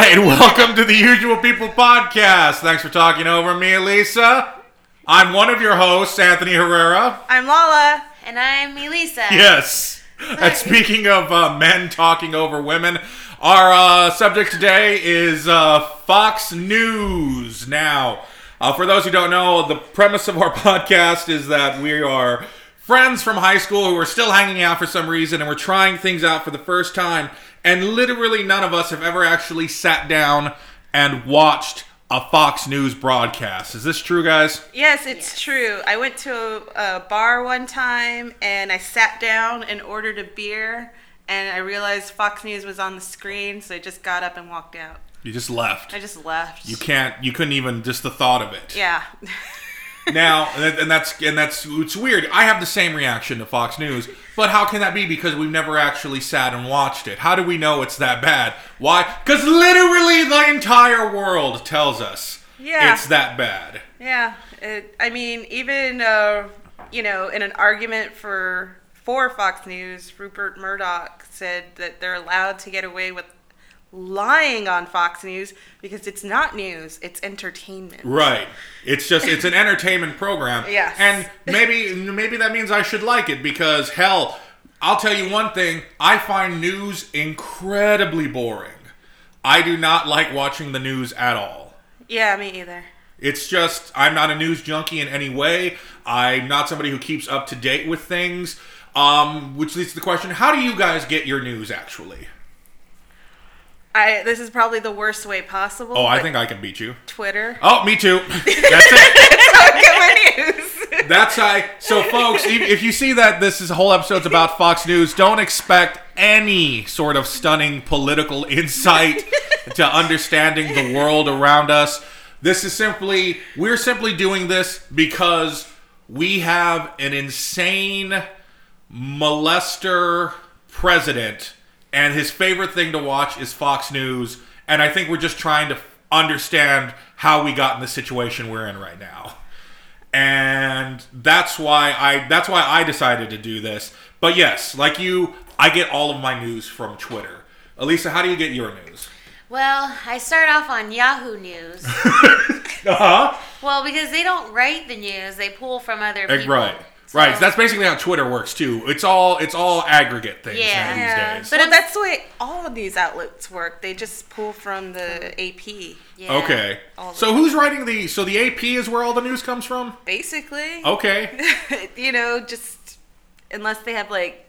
right, welcome to the Usual People podcast. Thanks for talking over me, Elisa. I'm one of your hosts, Anthony Herrera. I'm Lala. And I'm Elisa. Yes. And speaking of uh, men talking over women, our uh, subject today is uh, Fox News. Now, uh, for those who don't know, the premise of our podcast is that we are friends from high school who are still hanging out for some reason and we're trying things out for the first time. And literally none of us have ever actually sat down and watched a Fox News broadcast. Is this true, guys? Yes, it's true. I went to a, a bar one time and I sat down and ordered a beer, and I realized Fox News was on the screen, so I just got up and walked out. You just left. I just left. You can't. You couldn't even just the thought of it. Yeah. Now, and and that's and that's it's weird. I have the same reaction to Fox News, but how can that be? Because we've never actually sat and watched it. How do we know it's that bad? Why? Because literally the entire world tells us Yeah. it's that bad. yeah. It, I mean, even uh, you know, in an argument for for Fox News, Rupert Murdoch said that they're allowed to get away with lying on Fox News because it's not news; it's entertainment. Right. It's just it's an entertainment program. Yes. And maybe maybe that means I should like it because hell, I'll tell you one thing, I find news incredibly boring. I do not like watching the news at all. Yeah, me either. It's just I'm not a news junkie in any way. I'm not somebody who keeps up to date with things. Um, which leads to the question: How do you guys get your news? Actually, I this is probably the worst way possible. oh, I think I can beat you. Twitter. Oh, me too. That's it. My news. That's I. So, folks, if if you see that this is a whole episode's about Fox News, don't expect any sort of stunning political insight to understanding the world around us. This is simply we're simply doing this because we have an insane molester president, and his favorite thing to watch is Fox News. And I think we're just trying to understand how we got in the situation we're in right now and that's why I that's why I decided to do this. But yes, like you, I get all of my news from Twitter. Elisa, how do you get your news? Well, I start off on Yahoo News. Uh huh. well, because they don't write the news; they pull from other people. Right. So- Right. So that's basically how Twitter works too. It's all it's all aggregate things Yeah. now Yeah, these but days. that's the way all of these outlets work. They just pull from the AP, Yeah. Okay. So who's writing the? So the AP is where all the news comes from. basically. Okay. you know, just unless they have like,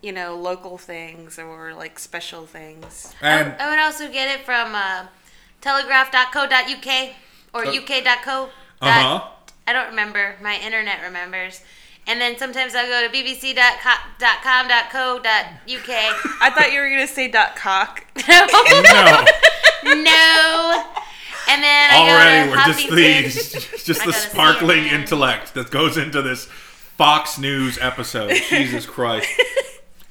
you know, local things or like special things. And I would also get it from uh, telegraph.co.uk or Uh, uk.co. uh huh. I don't remember. My internet remembers. And then sometimes I'll go to bbc.com.co.uk. I thought you were gonna say dot cock. No. no. And then I Already, go to we're just the just the gotta see it, sparkling man. intellect that goes into this Fox News episode. Jesus Christ!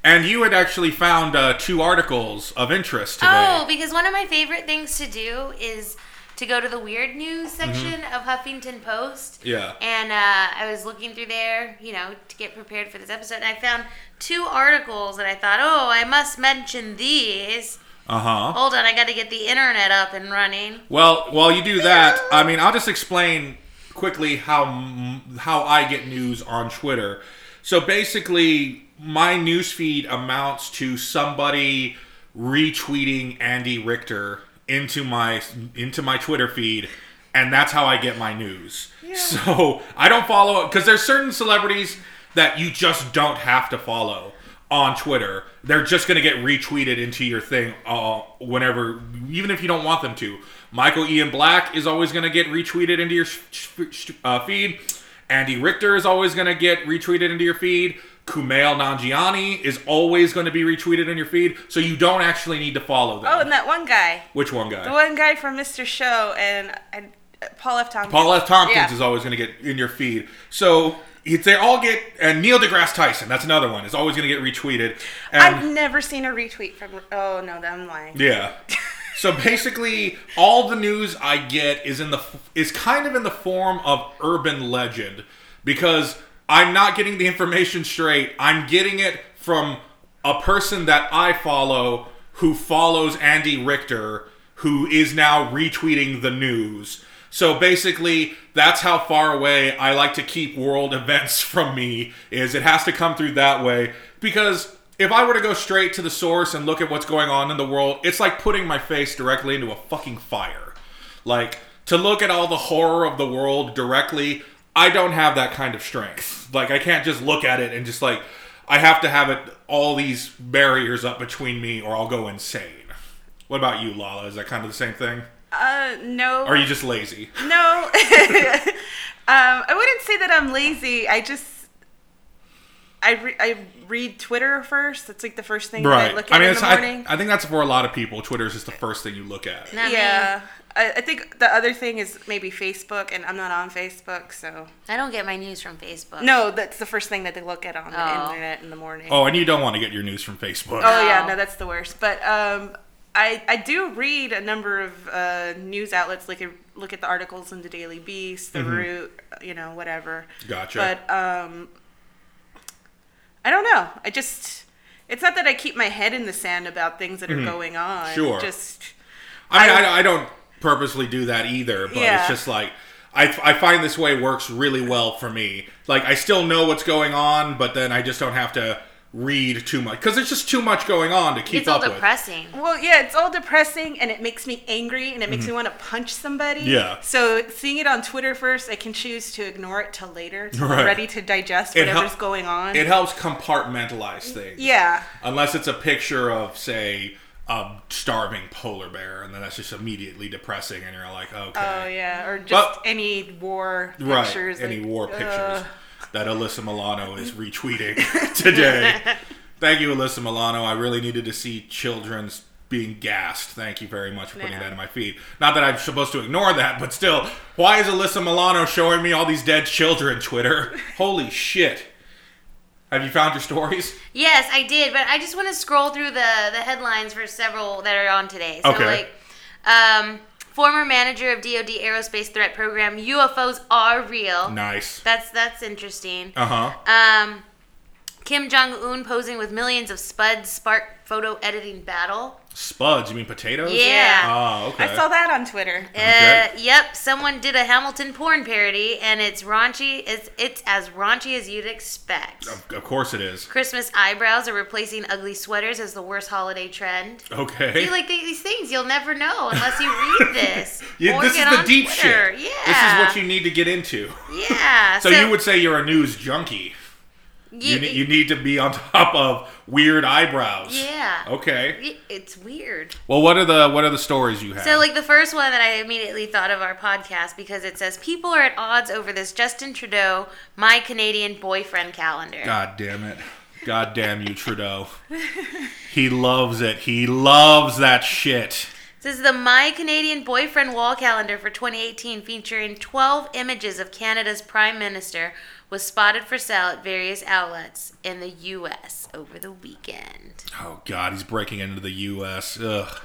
And you had actually found uh, two articles of interest today. Oh, because one of my favorite things to do is to go to the weird news section of Huffington Post. Mm-hmm. Yeah. And uh, I was looking through there, you know, to get prepared for this episode, and I found two articles that I thought, oh, I must mention these. Uh huh. Hold on, I got to get the internet up and running. Well, while you do that, I mean, I'll just explain quickly how how I get news on Twitter. So basically, my news feed amounts to somebody retweeting Andy Richter into my into my Twitter feed, and that's how I get my news. So I don't follow because there's certain celebrities that you just don't have to follow on Twitter. They're just going to get retweeted into your thing uh, whenever, even if you don't want them to. Michael Ian Black is always going to get retweeted into your sh- sh- uh, feed. Andy Richter is always going to get retweeted into your feed. Kumail Nanjiani is always going to be retweeted in your feed, so you don't actually need to follow them. Oh, and that one guy, Which one guy? the one guy from Mr. Show, and, and uh, Paul F. Tompkins. Paul F. Tompkins Yeah. is always going to get in your feed. So they all get, and Neil deGrasse Tyson, that's another one, is always going to get retweeted. And I've never seen a retweet from. Oh no, I'm lying. yeah. So basically, all the news I get is in the is kind of in the form of urban legend because I'm not getting the information straight. I'm getting it from a person that I follow who follows Andy Richter, who is now retweeting the news. So basically, that's how far away I like to keep world events from me. Is it has to come through that way because if I were to go straight to the source and look at what's going on in the world, it's like putting my face directly into a fucking fire. Like to look at all the horror of the world directly, I don't have that kind of strength. Like I can't just look at it and just like I have to have it all these barriers up between me or I'll go insane. What about you, Lala? Is that kind of the same thing? Uh, no. Or are you just lazy? No. um, I wouldn't say that I'm lazy. I just I, re- I read Twitter first. That's like the first thing that I look at I mean, in the morning. I think that's for a lot of people. Twitter is just the first thing you look at. Not me. Yeah. I, I think the other thing is maybe Facebook, and I'm not on Facebook, so I don't get my news from Facebook. no, that's the first thing that they look at on the Oh. internet in the morning. Oh, and you don't want to get your news from Facebook. Oh yeah, No. no, that's the worst. But um, I I do read a number of uh, news outlets. Like look at the articles in the Daily Beast, the Root, you know, whatever. Gotcha. But um, I don't know. I just it's not that I keep my head in the sand about things that are going on. Sure. Just I mean, I- I, I don't purposely do that either, but Yeah. it's just like I, I find this way works really well for me. Like I still know what's going on, but then I just don't have to read too much because it's just too much going on to keep up. it's all up with. depressing. Well, yeah, it's all depressing and it makes me angry and it makes me want to punch somebody. Mm-hmm. Yeah. So seeing it on Twitter first, I can choose to ignore it till later, till Right. I'm ready to digest It hel- whatever's going on. It helps compartmentalize things. yeah. Unless it's a picture of, say, a starving polar bear, and then that's just immediately depressing, and you're like, okay. Oh yeah, or just But- any war Right, pictures. any like, war uh, pictures that Alyssa Milano is retweeting today. Thank you, Alyssa Milano. I really needed to see children's being gassed. Thank you very much for putting that in my feed. Not that I'm supposed to ignore that, but still, why is Alyssa Milano showing me all these dead children, Twitter? Holy shit. Have you found your stories? Yes, I did, but I just want to scroll through the the headlines for several that are on today. So Okay. like um former manager of DoD aerospace threat program, UFOs are real. Nice. That's that's interesting. Uh huh. Um Kim Jong Un posing with millions of spuds spark photo editing battle. Spuds, you mean potatoes? Yeah. Oh, okay. I saw that on Twitter. Okay. Uh, yep, someone did a Hamilton porn parody, and it's raunchy. It's, it's as raunchy as you'd expect. Of, of course it is. Christmas eyebrows are replacing ugly sweaters as the worst holiday trend. Okay. See, like th- these things, you'll never know unless you read this. Yeah, or this is get the on deep Twitter. shit. Yeah. This is what you need to get into. Yeah. So, you would say you're a news junkie. You, ne- you need to be on top of weird eyebrows. Yeah. Okay. It- It's weird. Well, what are the what are the stories you have? So, like the first one that I immediately thought of our podcast because it says people are at odds over this Justin Trudeau my Canadian boyfriend calendar. God damn it. God damn you, Trudeau. he loves it. He loves that shit. This is the My Canadian Boyfriend wall calendar for 2018 featuring 12 images of Canada's Prime Minister was spotted for sale at various outlets in the US over the weekend. Oh God, he's breaking into the U.S. Ugh.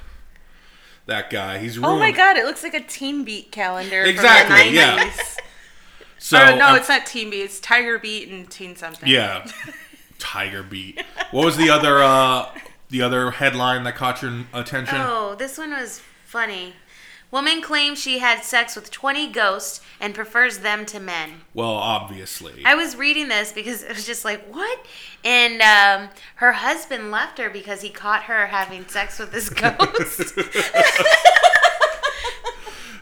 That guy. He's Oh my god, it looks like a Teen Beat calendar. Exactly, From the 90s. yeah. So or no, um, it's not Teen Beat. It's Tiger Beat and Teen something. Yeah. Tiger Beat. What was the other uh the other headline that caught your attention? Oh, this one was funny. Woman claims she had sex with 20 ghosts and prefers them to men. Well, obviously. I was reading this because it was just like, what? And um, her husband left her because he caught her having sex with this ghost.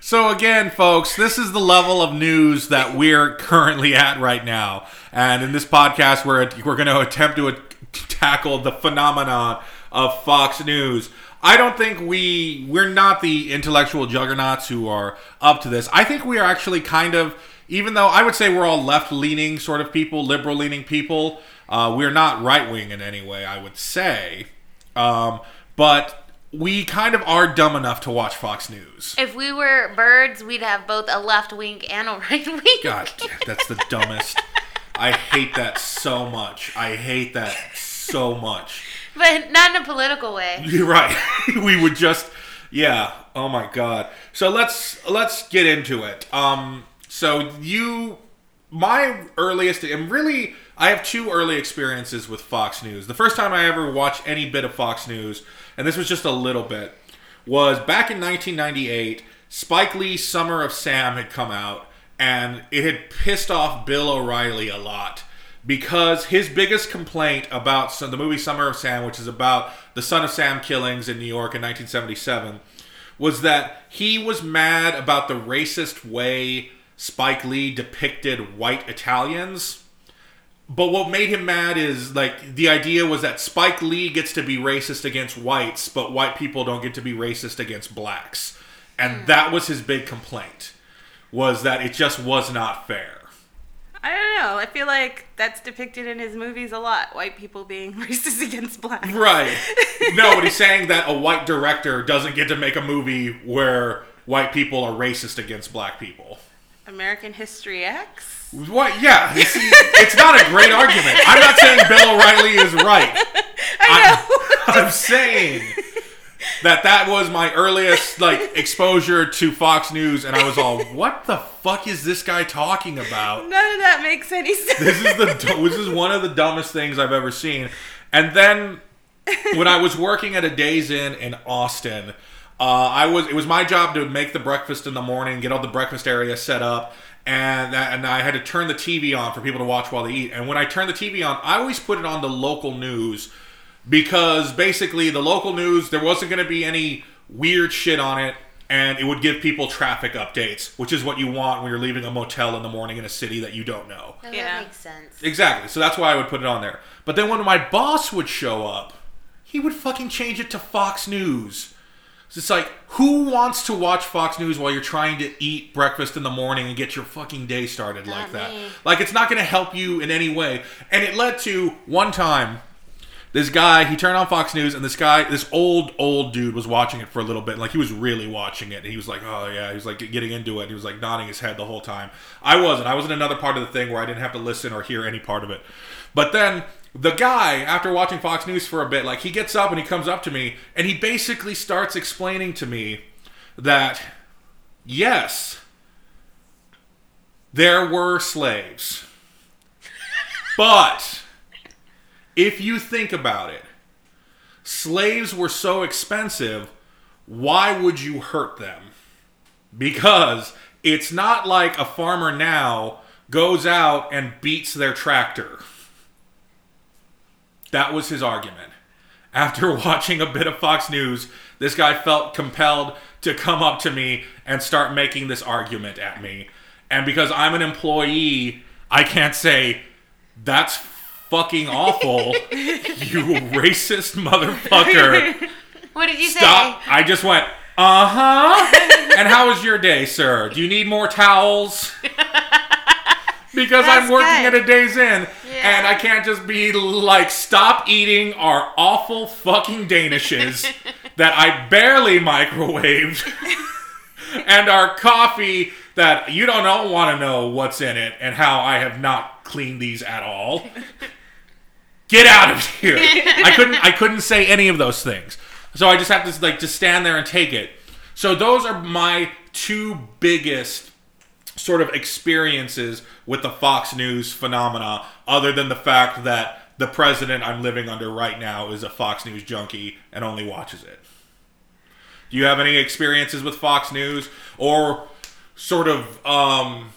So again, folks, this is the level of news that we're currently at right now, and in this podcast, we're we're going to attempt to tackle the phenomenon of Fox News. I don't think we we're not the intellectual juggernauts who are up to this. I think we are actually kind of, even though I would say we're all left leaning sort of people, liberal leaning people. Uh, we're not right wing in any way, I would say, um, but we kind of are dumb enough to watch Fox News. if we were birds, we'd have both a left wing and a right wing. God, that's the dumbest. I hate that so much. I hate that so much. But not in a political way. You're right. we would just Yeah. Oh my god. So let's let's get into it. Um so you my earliest and really I have two early experiences with Fox News. The first time I ever watched any bit of Fox News, and this was just a little bit, was back in 1998. Spike Lee's Summer of Sam had come out, and it had pissed off Bill O'Reilly a lot because his biggest complaint about so- the movie Summer of Sam, which is about the Son of Sam killings in New York in 1977, was that he was mad about the racist way Spike Lee depicted white Italians. But what made him mad is like the idea was that Spike Lee gets to be racist against whites, but white people don't get to be racist against blacks. And hmm. that was his big complaint was that it just was not fair. I don't know. I feel like that's depicted in his movies a lot. White people being racist against black. Right. No, but he's saying that a white director doesn't get to make a movie where white people are racist against black people. American History X. What? Yeah. see, it's not a great argument. I'm not saying Bill O'Reilly is right. I know. I'm saying that that was my earliest like exposure to Fox News, and I was all, "What the fuck is this guy talking about?" None of that makes any sense. This is the this is one of the dumbest things I've ever seen. And then when I was working at a Days Inn in Austin, uh, I was it was my job to make the breakfast in the morning, get all the breakfast area set up, and that, and I had to turn the TV on for people to watch while they eat. And when I turned the TV on, I always put it on the local news because basically the local news there wasn't going to be any weird shit on it and it would give people traffic updates which is what you want when you're leaving a motel in the morning in a city that you don't know oh, No, Yeah. That makes sense. Exactly. So that's why I would put it on there. But then when my boss would show up, he would fucking change it to Fox News. So it's like, who wants to watch Fox News while you're trying to eat breakfast in the morning and get your fucking day started like Not that? Like, it's not going to help you in any way. And it led to one time, this guy, he turned on Fox News, and this guy, this old, old dude was watching it for a little bit. Like, he was really watching it. And he was like, oh, yeah. He was like getting into it. He was like nodding his head the whole time. I wasn't. I was in another part of the thing where I didn't have to listen or hear any part of it. But then the guy, after watching Fox News for a bit, like, he gets up and he comes up to me, and he basically starts explaining to me that, yes, there were slaves. But if you think about it, slaves were so expensive, why would you hurt them? Because it's not like a farmer now goes out and beats their tractor. That was his argument. After watching a bit of Fox News, this guy felt compelled to come up to me and start making this argument at me. And because I'm an employee, I can't say, that's fucking awful, you racist motherfucker. What did you say Stop. I just went, uh huh. and how was your day, sir? Do you need more towels? Because I'm working good. at a Days Inn Yeah. and I can't just be like, stop eating our awful fucking Danishes that I barely microwaved, and our coffee that you don't want to know what's in it and how I have not cleaned these at all. Get out of here! I couldn't. I couldn't say any of those things, so I just have to like just stand there and take it. So those are my two biggest sort of experiences with the Fox News phenomena, other than the fact that the president I'm living under right now is a Fox News junkie and only watches it. Do you have any experiences with Fox News or sort of um,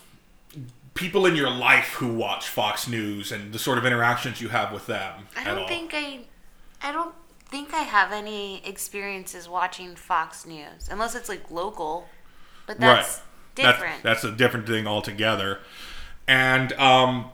people in your life who watch Fox News and the sort of interactions you have with them? I don't think I, I don't think I have any experiences watching Fox News unless it's like local, but that's That's- different. That's, a different thing altogether. And um,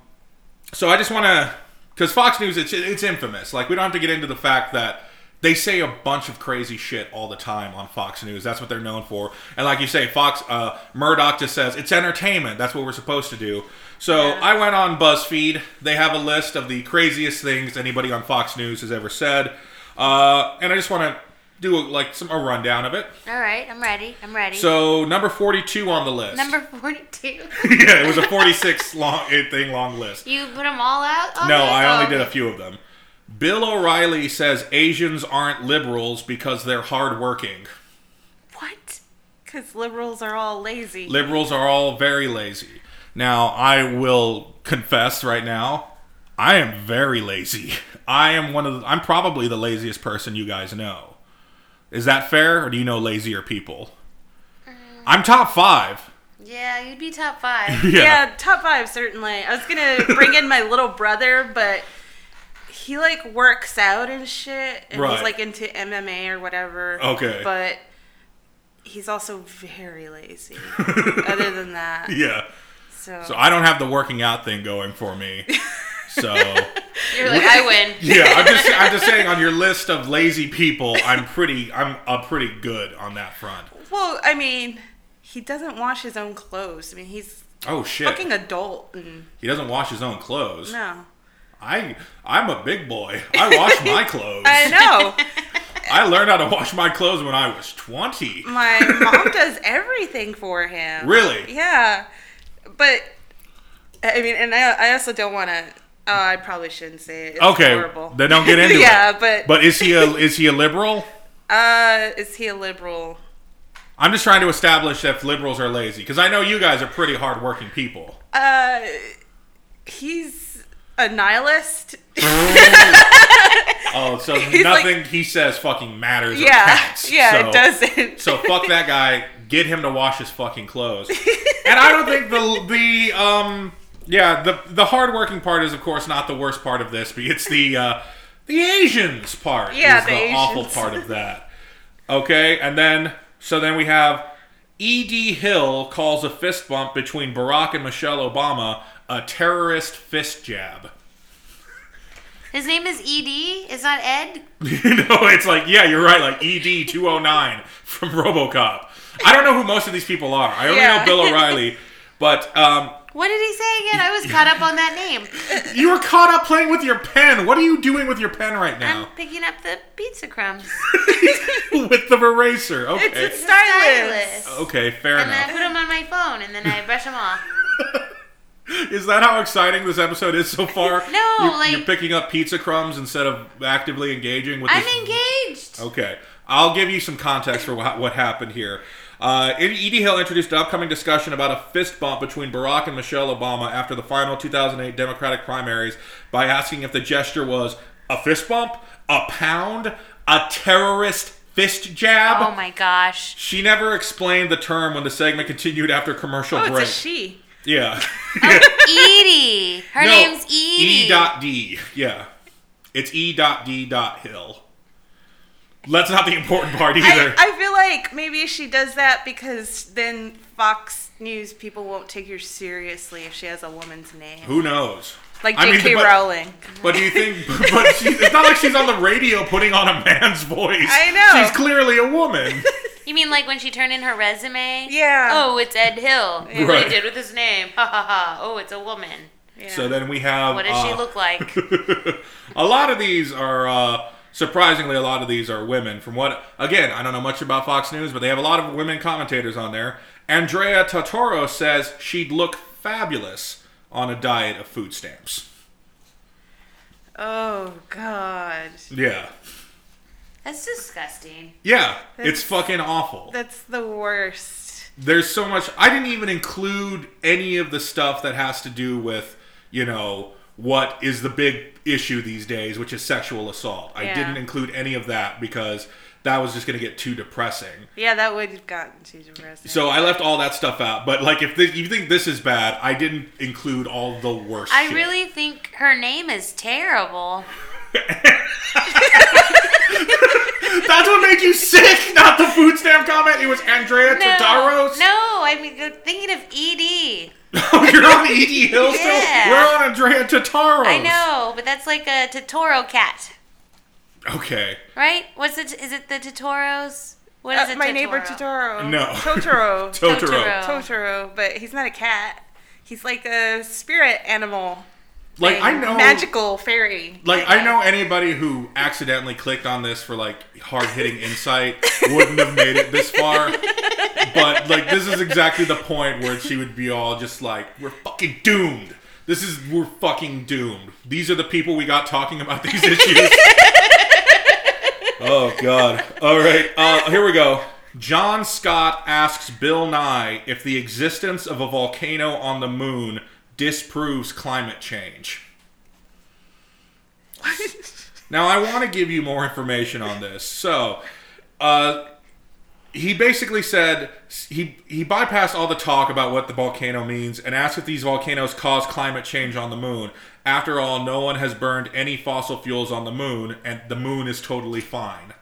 so I just want to, because Fox News, it's, it's infamous. Like, we don't have to get into the fact that they say a bunch of crazy shit all the time on Fox News. That's what they're known for. And like you say, Fox, uh, Murdoch just says it's entertainment. That's what we're supposed to do. So Yeah. I went on BuzzFeed. They have a list of the craziest things anybody on Fox News has ever said. Uh, and I just want to do a, like some a rundown of it. All right, I'm ready. I'm ready. So number forty-two on the list. number forty-two. yeah, it was a 46 long thing long list. you put them all out? No, I only oh, did a few of them. Bill O'Reilly says Asians aren't liberals because they're hardworking. What? Because liberals are all lazy. Liberals are all very lazy. Now, I will confess right now, I am very lazy. I am one of the, I'm probably the laziest person you guys know. Is that fair, or do you know lazier people? Um, I'm top five. Yeah, you'd be top five. yeah. top five certainly. I was gonna bring in my little brother, but he like works out and shit, and Right. he's like into MMA or whatever. Okay. But he's also very lazy. other than that, Yeah. so, So I don't have the working out thing going for me. So You're like, I win. yeah, I'm just I'm just saying on your list of lazy people, I'm pretty I'm uh, pretty good on that front. well, I mean, he doesn't wash his own clothes. I mean, he's Oh shit. fucking adult, and he doesn't wash his own clothes. no, I I'm a big boy. I wash my clothes. I know. I learned how to wash my clothes when I was 20. My mom does everything for him. Really? Yeah, but I mean, and I, I also don't want to. Oh, I probably shouldn't say it. It's Okay, horrible. then don't get into yeah, it. Yeah, but But is he a is he a liberal? uh, is he a liberal? I'm just trying to establish if liberals are lazy because I know you guys are pretty hardworking people. Uh, he's a nihilist. Oh, so He's nothing he says fucking matters. yeah, counts. yeah, So- it doesn't. So fuck that guy. Get him to wash his fucking clothes. And I don't think the the um yeah the the hardworking part is of course not the worst part of this, but it's the uh, the Asians part. Yeah, is the the, awful part of that. Okay, and then so then we have E.D. Hill calls a fist bump between Barack and Michelle Obama a terrorist fist jab. His name is Ed. It's not Ed. you know, it's like, yeah, you're right, like ED 209 from Robocop. I don't know who most of these people are. I only Yeah. know Bill O'Reilly, but um, What did he say again? I was caught up on that name. you were caught up playing with your pen. What are you doing with your pen right now? I'm picking up the pizza crumbs. with the eraser. It's Okay. a stylus. Stylus. Okay, fair enough. And then I enough. put them on my phone, and then I brush them off. Is that how exciting this episode is so far? No, you, like- you're picking up pizza crumbs instead of actively engaging with I'm this engaged. Okay, I'll give you some context for what, what happened here. Uh, Edie Hill introduced an upcoming discussion about a fist bump between Barack and Michelle Obama after the final 2008 Democratic primaries by asking if the gesture was a fist bump, a pound, a terrorist fist jab. Oh my gosh. She never explained the term when the segment continued after commercial Oh, it's break. a she. Yeah. oh, Edie. Her No, name's Edie. E dot D. Yeah. It's E dot D dot Hill. That's not the important part either. I, I feel like maybe she does that because then Fox News people won't take her seriously if she has a woman's name. Who knows? Like I mean, J.K. Rowling. But do you think? But she, it's not like she's on the radio putting on a man's voice. I know. She's clearly a woman. You mean like when she turned in her resume? Yeah. Oh, it's Ed Hill. What Right. he did with his name. Ha ha ha. Oh, it's a woman. Yeah. So then we have. What does she uh, look like? a lot of these are. Uh, surprisingly, a lot of these are women. From what again, I don't know much about Fox News, but they have a lot of women commentators on there. Andrea Totoro says she'd look fabulous on a diet of food stamps. Oh God. Yeah. That's disgusting. Yeah, it's fucking awful. That's the worst. there's so much i didn't even include any of the stuff that has to do with you know what is the big issue these days which is sexual assault i didn't include any of that because that was just going to get too depressing Yeah, that would have gotten too depressing. so i left all that stuff out but like if this, you think this is bad i didn't include all the worst I shit. really think her name is terrible. that's what made you sick not the food stamp comment it was andrea No, Tantaros. no, I mean I'm thinking of ED. Edie. you're on the ed hill still Yeah. we're on andrea Tantaros. I know, but that's like a Totoro cat, okay right? What's it? Is it the Totoros? What is Uh, it? my neighbor Totoro. No. Totoro. Totoro. Totoro. Totoro, but he's not a cat. He's like a spirit animal. Like thing. i know magical fairy. Like I know anybody who accidentally clicked on this for like hard hitting insight wouldn't have made it this far. But like this is exactly the point where she would be all just like, We're fucking doomed. This is we're fucking doomed. These are the people we got talking about these issues. oh god. Alright, uh here we go. John Scott asks Bill Nye if the existence of a volcano on the moon disproves climate change. Now, I want to give you more information on this. So, uh, he basically said he he bypassed all the talk about what the volcano means and asked if these volcanoes cause climate change on the moon. After all, no one has burned any fossil fuels on the moon, and the moon is totally fine.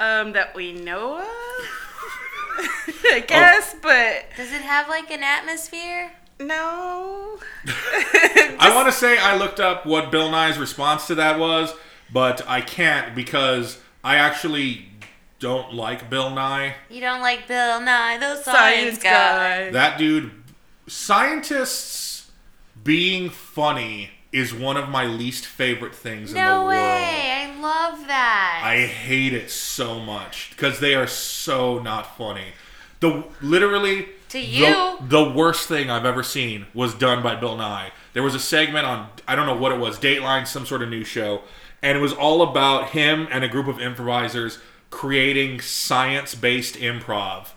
Um, that we know of. I guess, but Does it have like an atmosphere? No. I want to say I looked up what Bill Nye's response to that was, but I can't because I actually don't like Bill Nye. You don't like Bill Nye, the science, Science guy. guy. That dude, scientists being funny is one of my least favorite things in the world. No way! I love that. I hate it so much because they are so not funny. The literally To the- you. the, worst thing I've ever seen was done by Bill Nye. There was a segment on I don't know what it was, Dateline, some sort of news show, and it was all about him and a group of improvisers creating science-based improv.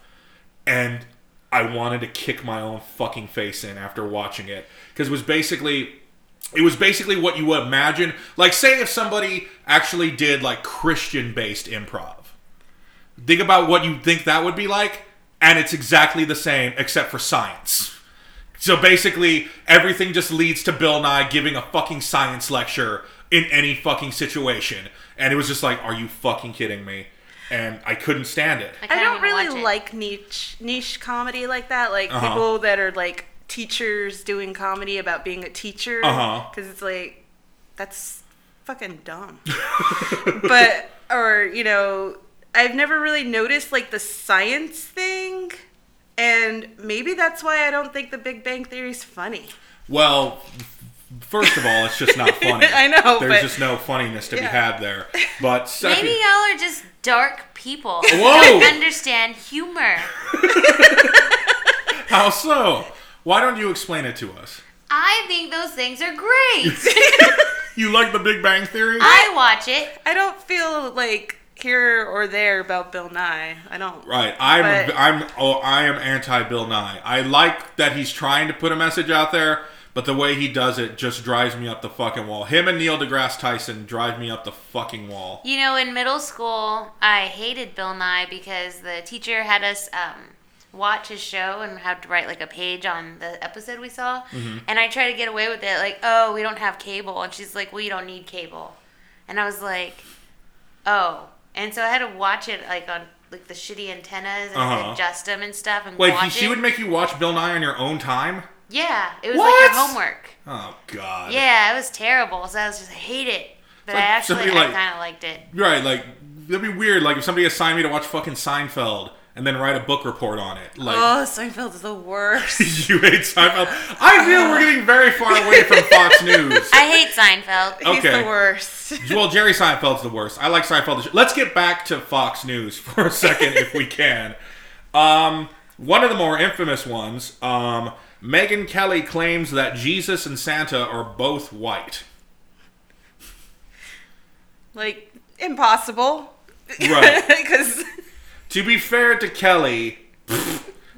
And I wanted to kick my own fucking face in after watching it because it was basically it was basically what you would imagine. Like, say if somebody actually did like Christian based improv. Think about what you think that would be like, and it's exactly the same except for science. So basically, everything just leads to Bill Nye giving a fucking science lecture in any fucking situation. And it was just like, are you fucking kidding me? And I couldn't stand it. I kinda don't really like niche niche comedy like that. Like Uh-huh. people that are like teachers doing comedy about being a teacher. Uh-huh. Because it's like that's fucking dumb. but or you know, I've never really noticed like the science thing, and maybe that's why I don't think the Big Bang Theory is funny. Well, first of all, it's just not funny. I know, There's but- just no funniness to be had there. But second, Maybe y'all are just dark people. who Whoa! don't understand humor. how so? Why don't you explain it to us? I think those things are great. You like the Big Bang Theory? I watch it. I don't feel like here or there about Bill Nye. I don't. Right. I'm But- I'm oh I am anti Bill Nye. I like that he's trying to put a message out there, but the way he does it just drives me up the fucking wall. Him and Neil deGrasse Tyson drive me up the fucking wall. You know, in middle school, I hated Bill Nye because the teacher had us um, watch his show and had to write like a page on the episode we saw. Mm-hmm. And I tried to get away with it, like, oh, we don't have cable. And she's like, well, you don't need cable. And I was like, oh. And so I had to watch it like on like the shitty antennas and Uh-huh. adjust them and stuff and Wait, he, she would make you watch Bill Nye on your own time? yeah, it was What? like your homework. Oh God. Yeah, it was terrible. So I was just I hate it. But like I actually somebody I like- kind of liked it. Right. Like that'd be weird. Like if somebody assigned me to watch fucking Seinfeld and then write a book report on it. Like Oh, Seinfeld is the worst. you hate Seinfeld. I feel we're getting very far away from Fox News. I hate Seinfeld. He's Okay. the worst. Well, Jerry Seinfeld's the worst. I like Seinfeld. Let's get back to Fox News for a second, if we can. Um, one of the more infamous ones. Um, Megyn Kelly claims that Jesus and Santa are both white. Like impossible. Right. Because To be fair to Kelly,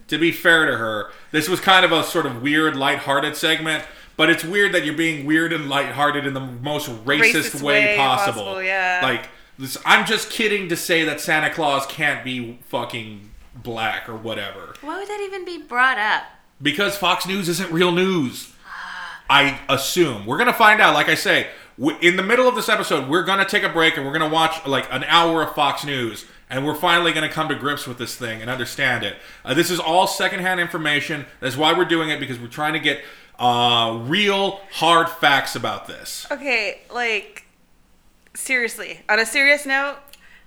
to be fair to her, this was kind of a sort of weird, lighthearted segment. But it's weird that you're being weird and lighthearted in the most racist, Racist way, way possible. possible, yeah. Like, this, I'm just kidding to say that Santa Claus can't be fucking black or whatever. Why would that even be brought up? Because Fox News isn't real news. I assume. We're going to find out. Like I say, in the middle of this episode, we're going to take a break and we're going to watch like an hour of Fox News. And we're finally going to come to grips with this thing and understand it. Uh, this is all secondhand information. That's why we're doing it because we're trying to get uh, real, hard facts about this. okay, like seriously. On a serious note,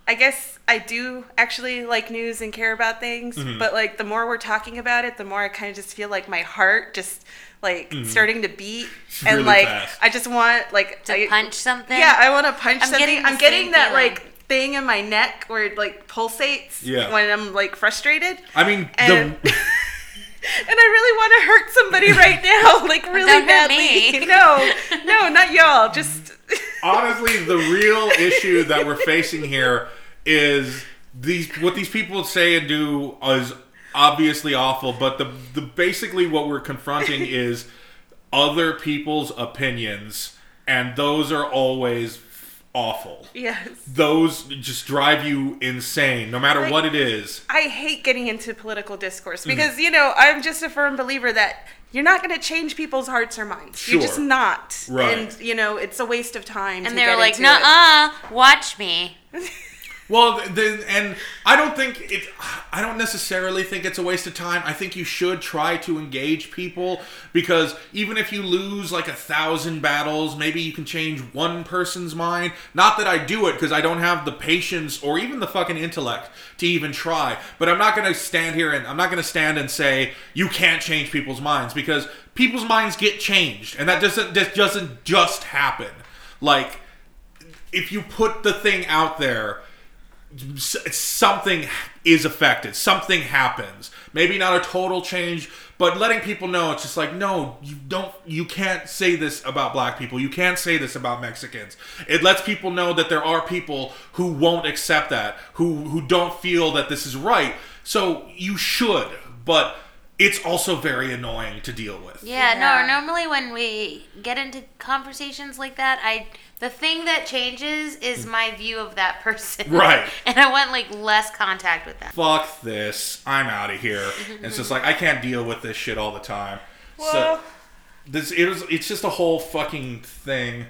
I guess I do actually like news and care about things. Mm-hmm. But like the more we're talking about it, the more I kind of just feel like my heart just like starting to beat, and Mm-hmm. Really like fast. I just want like To I- punch something? Yeah, I want to punch I'm something. getting I'm getting that feeling. like thing in my neck where it like pulsates Yeah. when I'm like frustrated. I mean, And- the, And I really want to hurt somebody right now, like really Don't hurt badly. me. No, no, not y'all. Just honestly, the real issue that we're facing here is these what these people say and do is obviously awful, but the the basically what we're confronting is other people's opinions, and those are always awful. Yes. Those just drive you insane, no matter Like- what it is. I hate getting into political discourse because, you know, I'm just a firm believer that you're not going to change people's hearts or minds. Sure. You're just not. Right. And, you know, it's a waste of time. And to they're get like, into "Nah, uh, watch me." Well, then, and I don't think it. I don't necessarily think it's a waste of time. I think you should try to engage people because even if you lose like a thousand battles, maybe you can change one person's mind. Not that I do it because I don't have the patience or even the fucking intellect to even try. But I'm not going to stand here and I'm not to stand and say you can't change people's minds because people's minds get changed, and that doesn't that doesn't just happen. Like if you put the thing out there something is affected. Something happens. Maybe not a total change but letting people know it's just like no you don't you can't say this about black people. You can't say this about mexicans. It lets people know that there are people who won't accept that who who don't feel that this is right. So you should but it's also very annoying to deal with. Yeah, Yeah. no. Normally, when we get into conversations like that, I the thing that changes is mm. my view of that person. Right. and I want like less contact with them. fuck this i'm out of here it's just like i can't deal with this shit all the time Well, so this it was it's just a whole fucking thing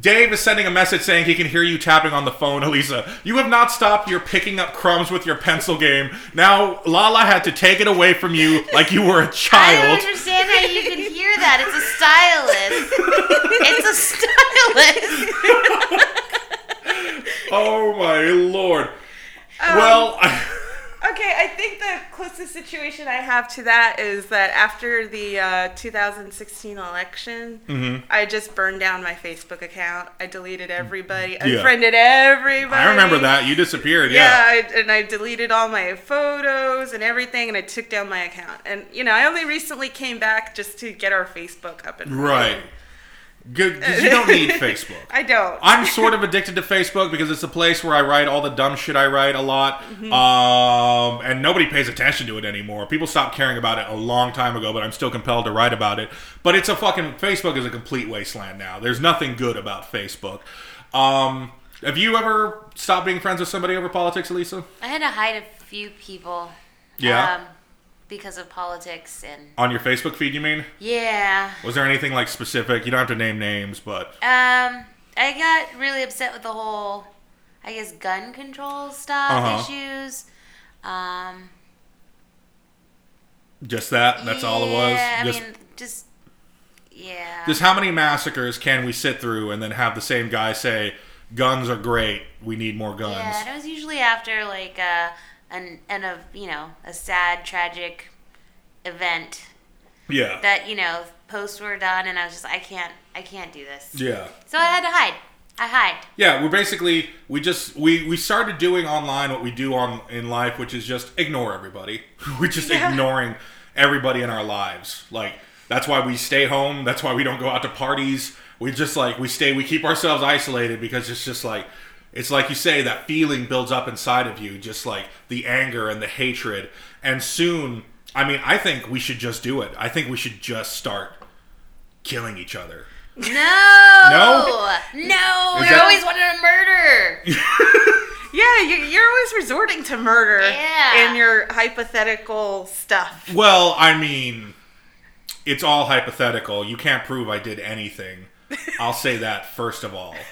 Dave is sending a message saying he can hear you tapping on the phone, Elisa. You have not stopped your picking up crumbs with your pencil game. Now Lala had to take it away from you like you were a I don't child. understand how you can hear that. It's a stylist. it's a stylist. Oh my lord. Um, well, I, Okay, I think the closest situation I have to that is that after the uh, 2016 election, Mm-hmm. I just burned down my Facebook account. I deleted everybody, Yeah. unfriended everybody. I remember that you disappeared. Yeah, Yeah. I, and I deleted all my photos and everything, and I took down my account. And you know, I only recently came back just to get our Facebook up and running. Right. Running. Good. 'cause you don't need Facebook. I don't. I'm sort of addicted to Facebook because it's a place where I write all the dumb shit I write a lot, Mm-hmm. um, and nobody pays attention to it anymore. People stopped caring about it a long time ago, but I'm still compelled to write about it. But it's a fucking Facebook is a complete wasteland now. There's nothing good about Facebook. Um, have you ever stopped being friends with somebody over politics, Elisa? I had to hide a few people. Yeah. Um, because of politics and On your Facebook feed, you mean? yeah. Was there anything like specific? You don't have to name names, but Um, I got really upset with the whole, I guess, gun control stuff Uh-huh. issues. Um, just that. That's all it was. yeah, I just, mean, just yeah. just how many massacres can we sit through and then have the same guy say, "Guns are great. We need more guns." Yeah, and it was usually after like a an and a you know a sad tragic event Yeah. that you know posts were done, and I was just I can't I can't do this. Yeah. So I had to hide. I hide. Yeah, we're basically we just we we started doing online what we do on in life, which is just ignore everybody. we're just Yeah. ignoring everybody in our lives. Like that's why we stay home. That's why we don't go out to parties. We just like we stay. We keep ourselves isolated because it's just like it's like you say that feeling builds up inside of you, just like the anger and the hatred. And soon, I mean, I think we should just do it. I think we should just start killing each other. No. No? No. Is You're that- always wanting to murder. yeah, you, you're always resorting to murder Yeah. in your hypothetical stuff. Well, I mean, it's all hypothetical. You can't prove I did anything. I'll say that first of all.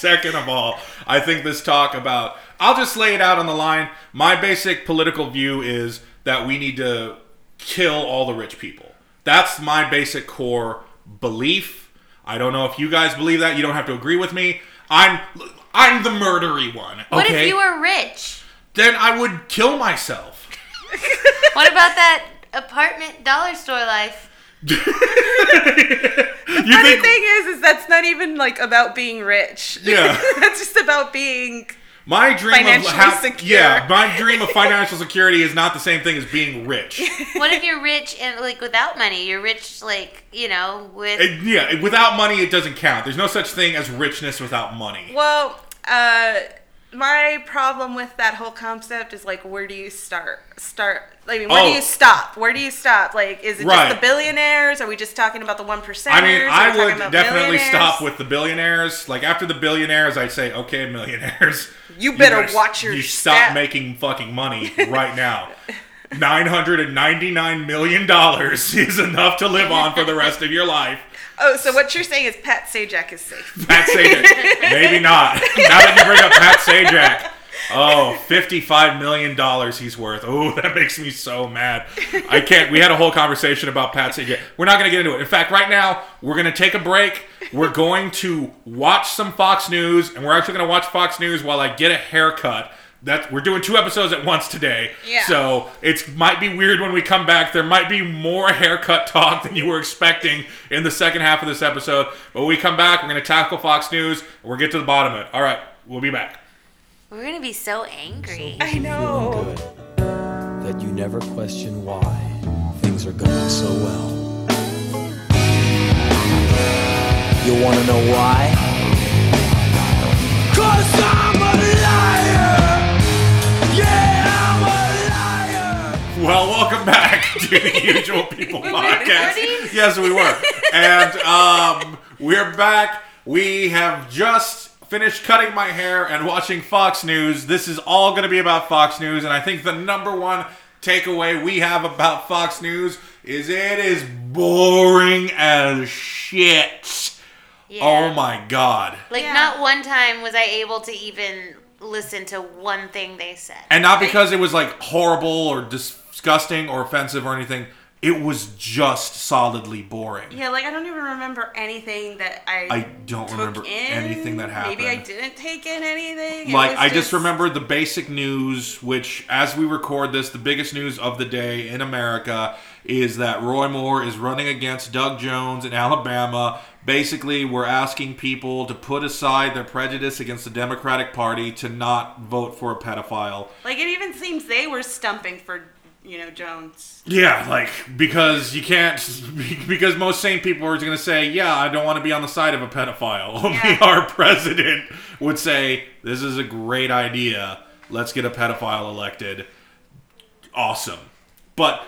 Second of all, I think this talk about I'll just lay it out on the line. My basic political view is that we need to kill all the rich people. That's my basic core belief. I don't know if you guys believe that. You don't have to agree with me. I'm I'm the murdery one. What if you were rich? then I would kill myself. What about that apartment dollar store life? You Funny thing is, is that's not even like about being rich. Yeah. that's just about being. My dream of ha- secure. yeah, my dream of financial security is not the same thing as being rich. What if you're rich and like without money? You're rich like you know with It- yeah, without money, it doesn't count. There's no such thing as richness without money. Well, uh, my problem with that whole concept is like, where do you start? Start. I mean, where Oh. do you oh. stop? Where do you stop? Like, is it Right. just the billionaires? Are we just talking about the one? I mean, I would definitely stop with the billionaires. Like after the billionaires, I'd say, okay, millionaires, You better guys- watch your You stop step. making fucking money right now. Nine hundred and ninety-nine million dollars is enough to live on for the rest of your life. Oh, so what you're saying is Pat Sajak is safe. Pat Sajak, maybe not. Now that you bring up Pat Sajak, oh, $55 million he's worth. Oh, that makes me so mad. I can't. We had a whole conversation about Pat Sajak. We're not going to get into it. In fact, right now, we're going to take a break. We're going to watch some Fox News, and we're actually going to watch Fox News while I get a haircut. That we're doing two episodes at once today. Yeah. So it might be weird when we come back. There might be more haircut talk than you were expecting in the second half of this episode. But when we come back, we're going to tackle Fox News and we'll get to the bottom of it. All right, we'll be back. We're gonna be so angry. I know. good that you never question why things are going so well. You wanna know why? Cause I'm welcome to the Usual People podcast. Yes, we were. And um, we're back. We have just finished cutting my hair and watching Fox News. This is all going to be about Fox News. And I think the number one takeaway we have about Fox News is it is boring as shit. Yeah. Oh my God. Like Yeah. not one time was I able to even listen to one thing they said. And not because it was like horrible or disgusting or offensive or anything. It was just solidly boring. Yeah, like I don't even remember anything that I. I don't remember in. anything that happened. Maybe I didn't take in anything. It Like I just remember the basic news, which as we record this, the biggest news of the day in America is that Roy Moore is running against Doug Jones in Alabama. Basically, we're asking people to put aside their prejudice against the Democratic Party to not vote for a pedophile. Like it even seems they were stumping for you know Jones. Yeah, like because you can't because most sane people are going to say, "Yeah, I don't want to be on the side of a pedophile." Yeah. our president would say, "This is a great idea. Let's get a pedophile elected." Awesome. But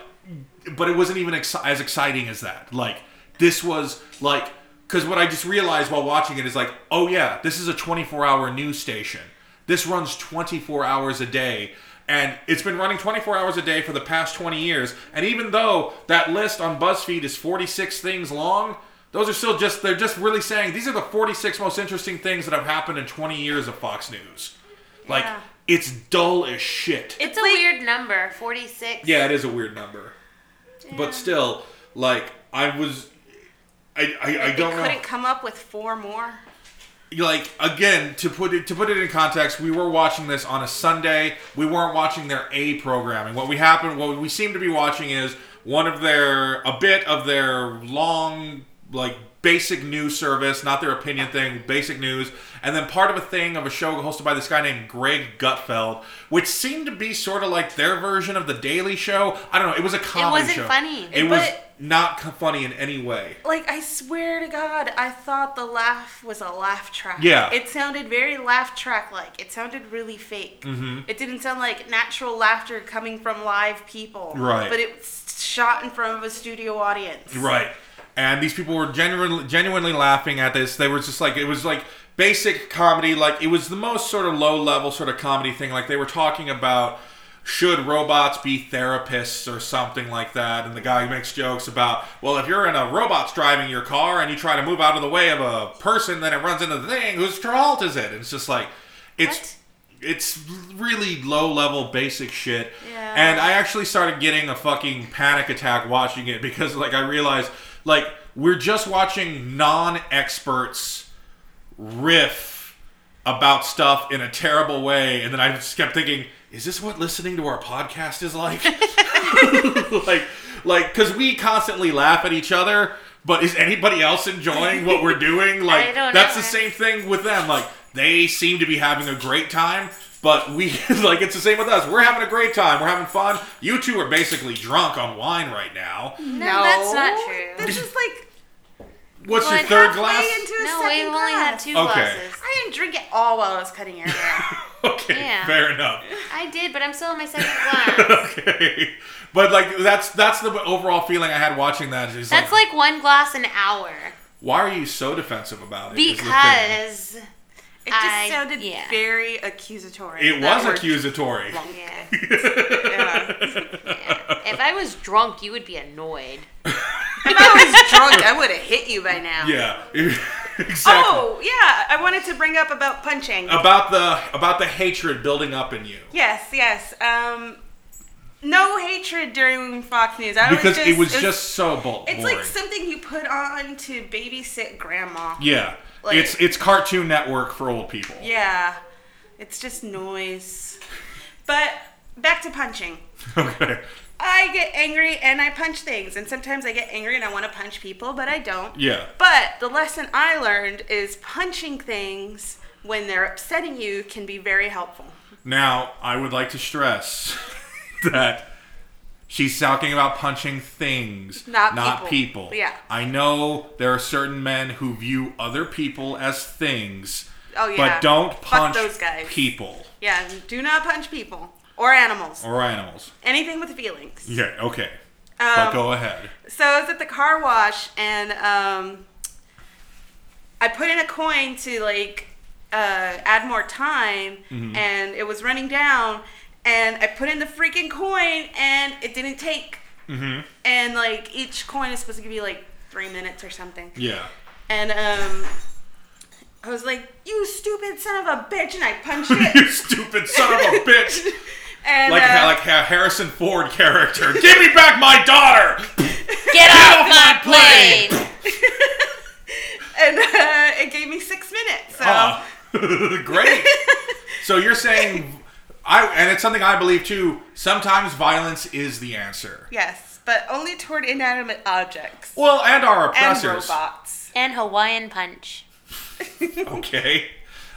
but it wasn't even exci- as exciting as that. Like this was like cuz what I just realized while watching it is like, "Oh yeah, this is a 24-hour news station. This runs 24 hours a day." And it's been running 24 hours a day for the past 20 years. And even though that list on BuzzFeed is 46 things long, those are still just, they're just really saying these are the 46 most interesting things that have happened in 20 years of Fox News. Like, Yeah. it's dull as shit. It's a weird number, 46. Yeah, it is a weird number. But still, like, I was. I, I, I They don't know. couldn't come up with four more. Like again to put it to put it in context we were watching this on a sunday. We weren't watching their a programming. What we happened what we seem to be watching is one of their a bit of their long like basic news service not their opinion thing basic news and then part of a thing of a show hosted by this guy named greg gutfeld which seemed to be sort of like their version of the daily show i don't know it was a comedy It wasn't show funny. it was not funny in any way Like I swear to God, I thought the laugh was a laugh track. Yeah. It sounded very laugh track like. It sounded really fake. Mm-hmm. It didn't sound like natural laughter coming from live people. Right. But it was shot in front of a studio audience. Right. And these people were genuinely genuinely laughing at this. They were just like it was like basic comedy, like it was the most sort of low level sort of comedy thing. Like they were talking about should robots be therapists or something like that, and the guy makes jokes about, well, if you're in a robot's driving your car and you try to move out of the way of a person, then it runs into the thing. Whose fault is it? And it's just like it's it's really low level basic shit. Yeah. And I actually started getting a fucking panic attack watching it because like I realized like we're just watching non-experts riff about stuff in a terrible way and then I just kept thinking is this what listening to our podcast is like? like like cuz we constantly laugh at each other, but is anybody else enjoying what we're doing? Like that's know. the same thing with them. Like they seem to be having a great time, but we like it's the same with us. We're having a great time. We're having fun. You two are basically drunk on wine right now. No, that's not true. This is like What's your third halfway glass? into a No, second we've only had glass. two Okay. glasses. I didn't drink it all while I was cutting your hair. Okay, Yeah. fair enough. I did, but I'm still on my second glass. okay, but like that's that's the overall feeling I had watching that. Is That's like one glass an hour. why are you so defensive about it? is the thing. Because It just I- sounded yeah. very accusatory. it was word. accusatory. yeah, Yeah. yeah. if I was drunk, you would be annoyed. If I was drunk, I would have hit you by now. Yeah, exactly. Oh, yeah. I wanted to bring up about punching. About the about the hatred building up in you Yes, yes. Um, no hatred during Fox News. I because was just, it was just so bo- It's boring. like something you put on to babysit grandma. yeah, like- it's it's Cartoon Network for old people. Yeah. It's just noise. But back to punching. Okay. I get angry and I punch things, and sometimes I get angry and I want to punch people, but I don't. Yeah. But the lesson I learned is punching things when they're upsetting you can be very helpful. Now, I would like to stress that she's talking about punching things, Not people. people. Yeah. I know there are certain men who view other people as things, Oh yeah. but don't Fuck punch those guys. people Yeah, do not punch people or animals. or animals. Anything with feelings. Yeah, okay. but Um, go ahead. So I was at the car wash and um, I put in a coin to like uh, add more time, Mm-hmm. and it was running down, and I put in the freaking coin and it didn't take. hmm And like each coin is supposed to give you like three minutes or something. Yeah. And um, I was like, "You stupid son of a bitch!" And I punched it. you it. stupid son of a bitch. and Like, uh, like a Harrison Ford character. Give me back my daughter! Get off off my my plane! and uh, it gave me six minutes. So Ah, great. so you're saying, I and it's something I believe too. Sometimes violence is the answer. yes, but only toward inanimate objects Well, and our oppressors. and oppressors. robots. And Hawaiian Punch. Okay.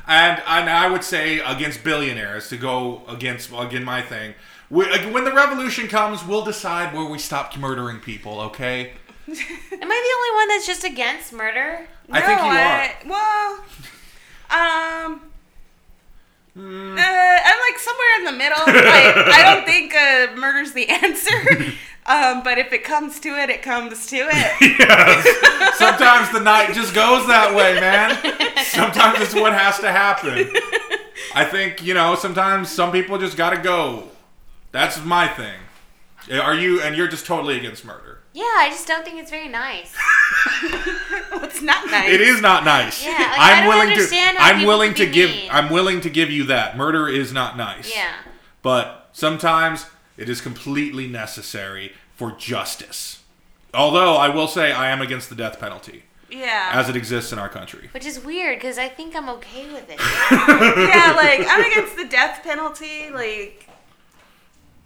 And and I would say against billionaires to go against again my thing. We, like, when the revolution comes, we'll decide where we stop murdering people. Okay. Am I the only one that's just against murder? I think you I, Well, um. Uh, I'm like somewhere in the middle. Like, I don't think uh, murder's the answer. Um, but if it comes to it, it comes to it. yes. Sometimes the night just goes that way, man. Sometimes it's what has to happen. I think, you know, sometimes some people just gotta go. That's my thing. Are you, and you're just totally against murder? Yeah, I just don't think it's very nice. it's not nice. It is not nice. Yeah, like, I I'm don't willing understand to. how I'm willing to give. mean. I'm willing to give you that. Murder is not nice. Yeah. But sometimes it is completely necessary for justice. Although I will say I am against the death penalty Yeah. as it exists in our country. Which is weird because I think I'm okay with it. yeah, like I'm against the death penalty. Like,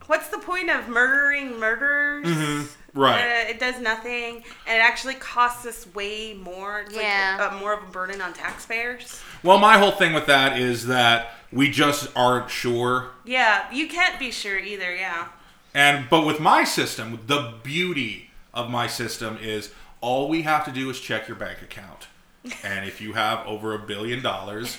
what's the point of murdering murderers? Mm-hmm. Right. Uh, it does nothing, and it actually costs us way more. It's Yeah. like uh, more of a burden on taxpayers. Well, my whole thing with that is that we just aren't sure. Yeah, you can't be sure either. Yeah. And but with my system, the beauty of my system is all we have to do is check your bank account. And if you have over a billion dollars,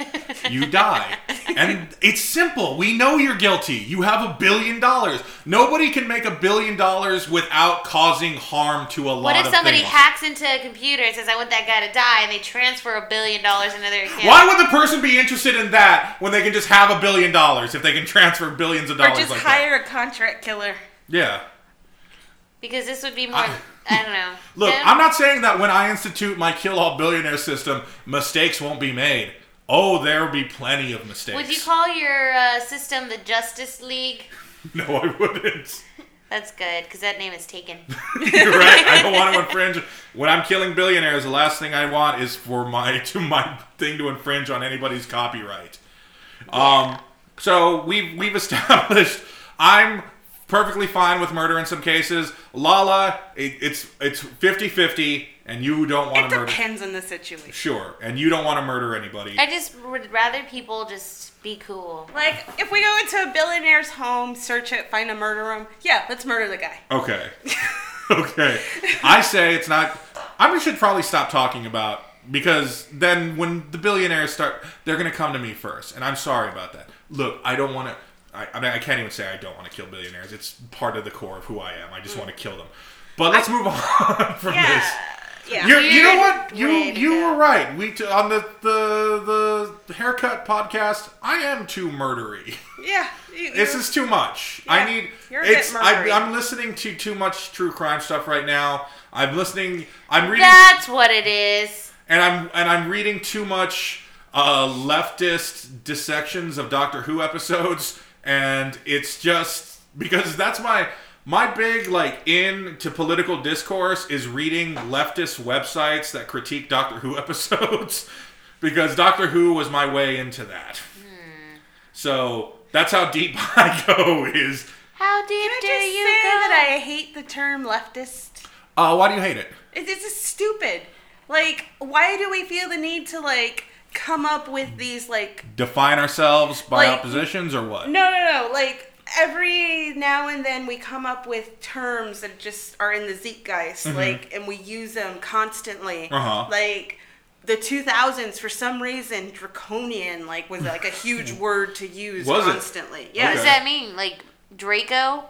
you die. And it's simple. We know you're guilty. You have a billion dollars. Nobody can make a billion dollars without causing harm to a lot What if of somebody things. hacks into a computer and says, I want that guy to die, and they transfer a billion dollars into their account? Why would the person be interested in that when they can just have a billion dollars if they can transfer billions of dollars? Or dollars just like hire a contract killer. Yeah. Because this would be more. I- I, don't know. Look, I'm not saying that when I institute my kill all billionaire system, mistakes won't be made. Oh, there will be plenty of mistakes. Would you call your uh, system the Justice League? no, I wouldn't. That's good because that name is taken. You're right. I don't want to infringe. When I'm killing billionaires, the last thing I want is for my to my thing to infringe on anybody's copyright. Um, so we've we've established I'm perfectly fine with murder in some cases. Lala, it, it's it's 50-50 and you don't want It to murder. It depends on the situation. Sure, and you don't want to murder anybody. I just would rather people just be cool. Like, if we go into a billionaire's home, search it, find a murder room, yeah, let's murder the guy. Okay. okay. I say it's not. I should probably stop talking about because then when the billionaires start, they're going to come to me first, and I'm sorry about that. Look, I don't want to. I, I mean, I can't even say I don't want to kill billionaires. It's part of the core of who I am. I just want to kill them. But let's move on from Yeah. this. Yeah. You're, you know what? You you were right. We t- on the, the the haircut podcast. I am too murdery. yeah. You, This is too much. Yeah, I need. you're a bit It's. I. I'm listening to too much true crime stuff right now. I'm listening. I'm reading, That's what it is. and I'm and I'm reading too much uh, leftist dissections of Doctor Who episodes, and it's just because that's my my big like into political discourse is reading leftist websites that critique Doctor Who episodes because Doctor Who was my way into that. So that's how deep I go. Is How deep Can I do you say go? that I hate the term leftist? uh, why do you hate it? It- It's just stupid. Like, why do we feel the need to like come up with these like Define ourselves by Like- oppositions or what? no no no like every now and then we come up with terms that just are in the zeitgeist like and we use them constantly Mm-hmm. Uh-huh. like the 2000s for some reason draconian like was like a huge word to use Was it? constantly What does that mean? Like Draco?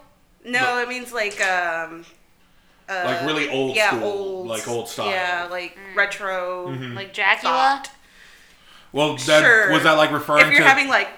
no it means like um uh, Like really old yeah school, old like old style. yeah like retro Mm-hmm. Like Dracula? thought. Well, that, Sure. was that like referring to if you're to having like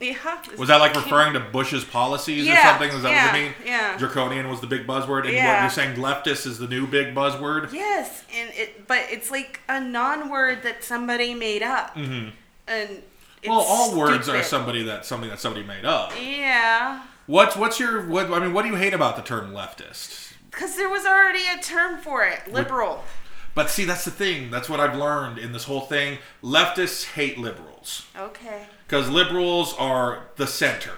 yeah was that like referring to Bush's policies or something? Is that yeah, what you mean? yeah. Draconian was the big buzzword, and what Yeah. you're saying leftist is the new big buzzword. Yes, and it but it's like a non-word that somebody made up, mm-hmm. and it's well, all words are somebody that something that somebody made up. Yeah, What's what's your what? I mean, what do you hate about the term leftist? because there was already a term for it, liberal. But see, that's the thing. That's what I've learned in this whole thing. Leftists hate liberals Okay. because liberals are the center,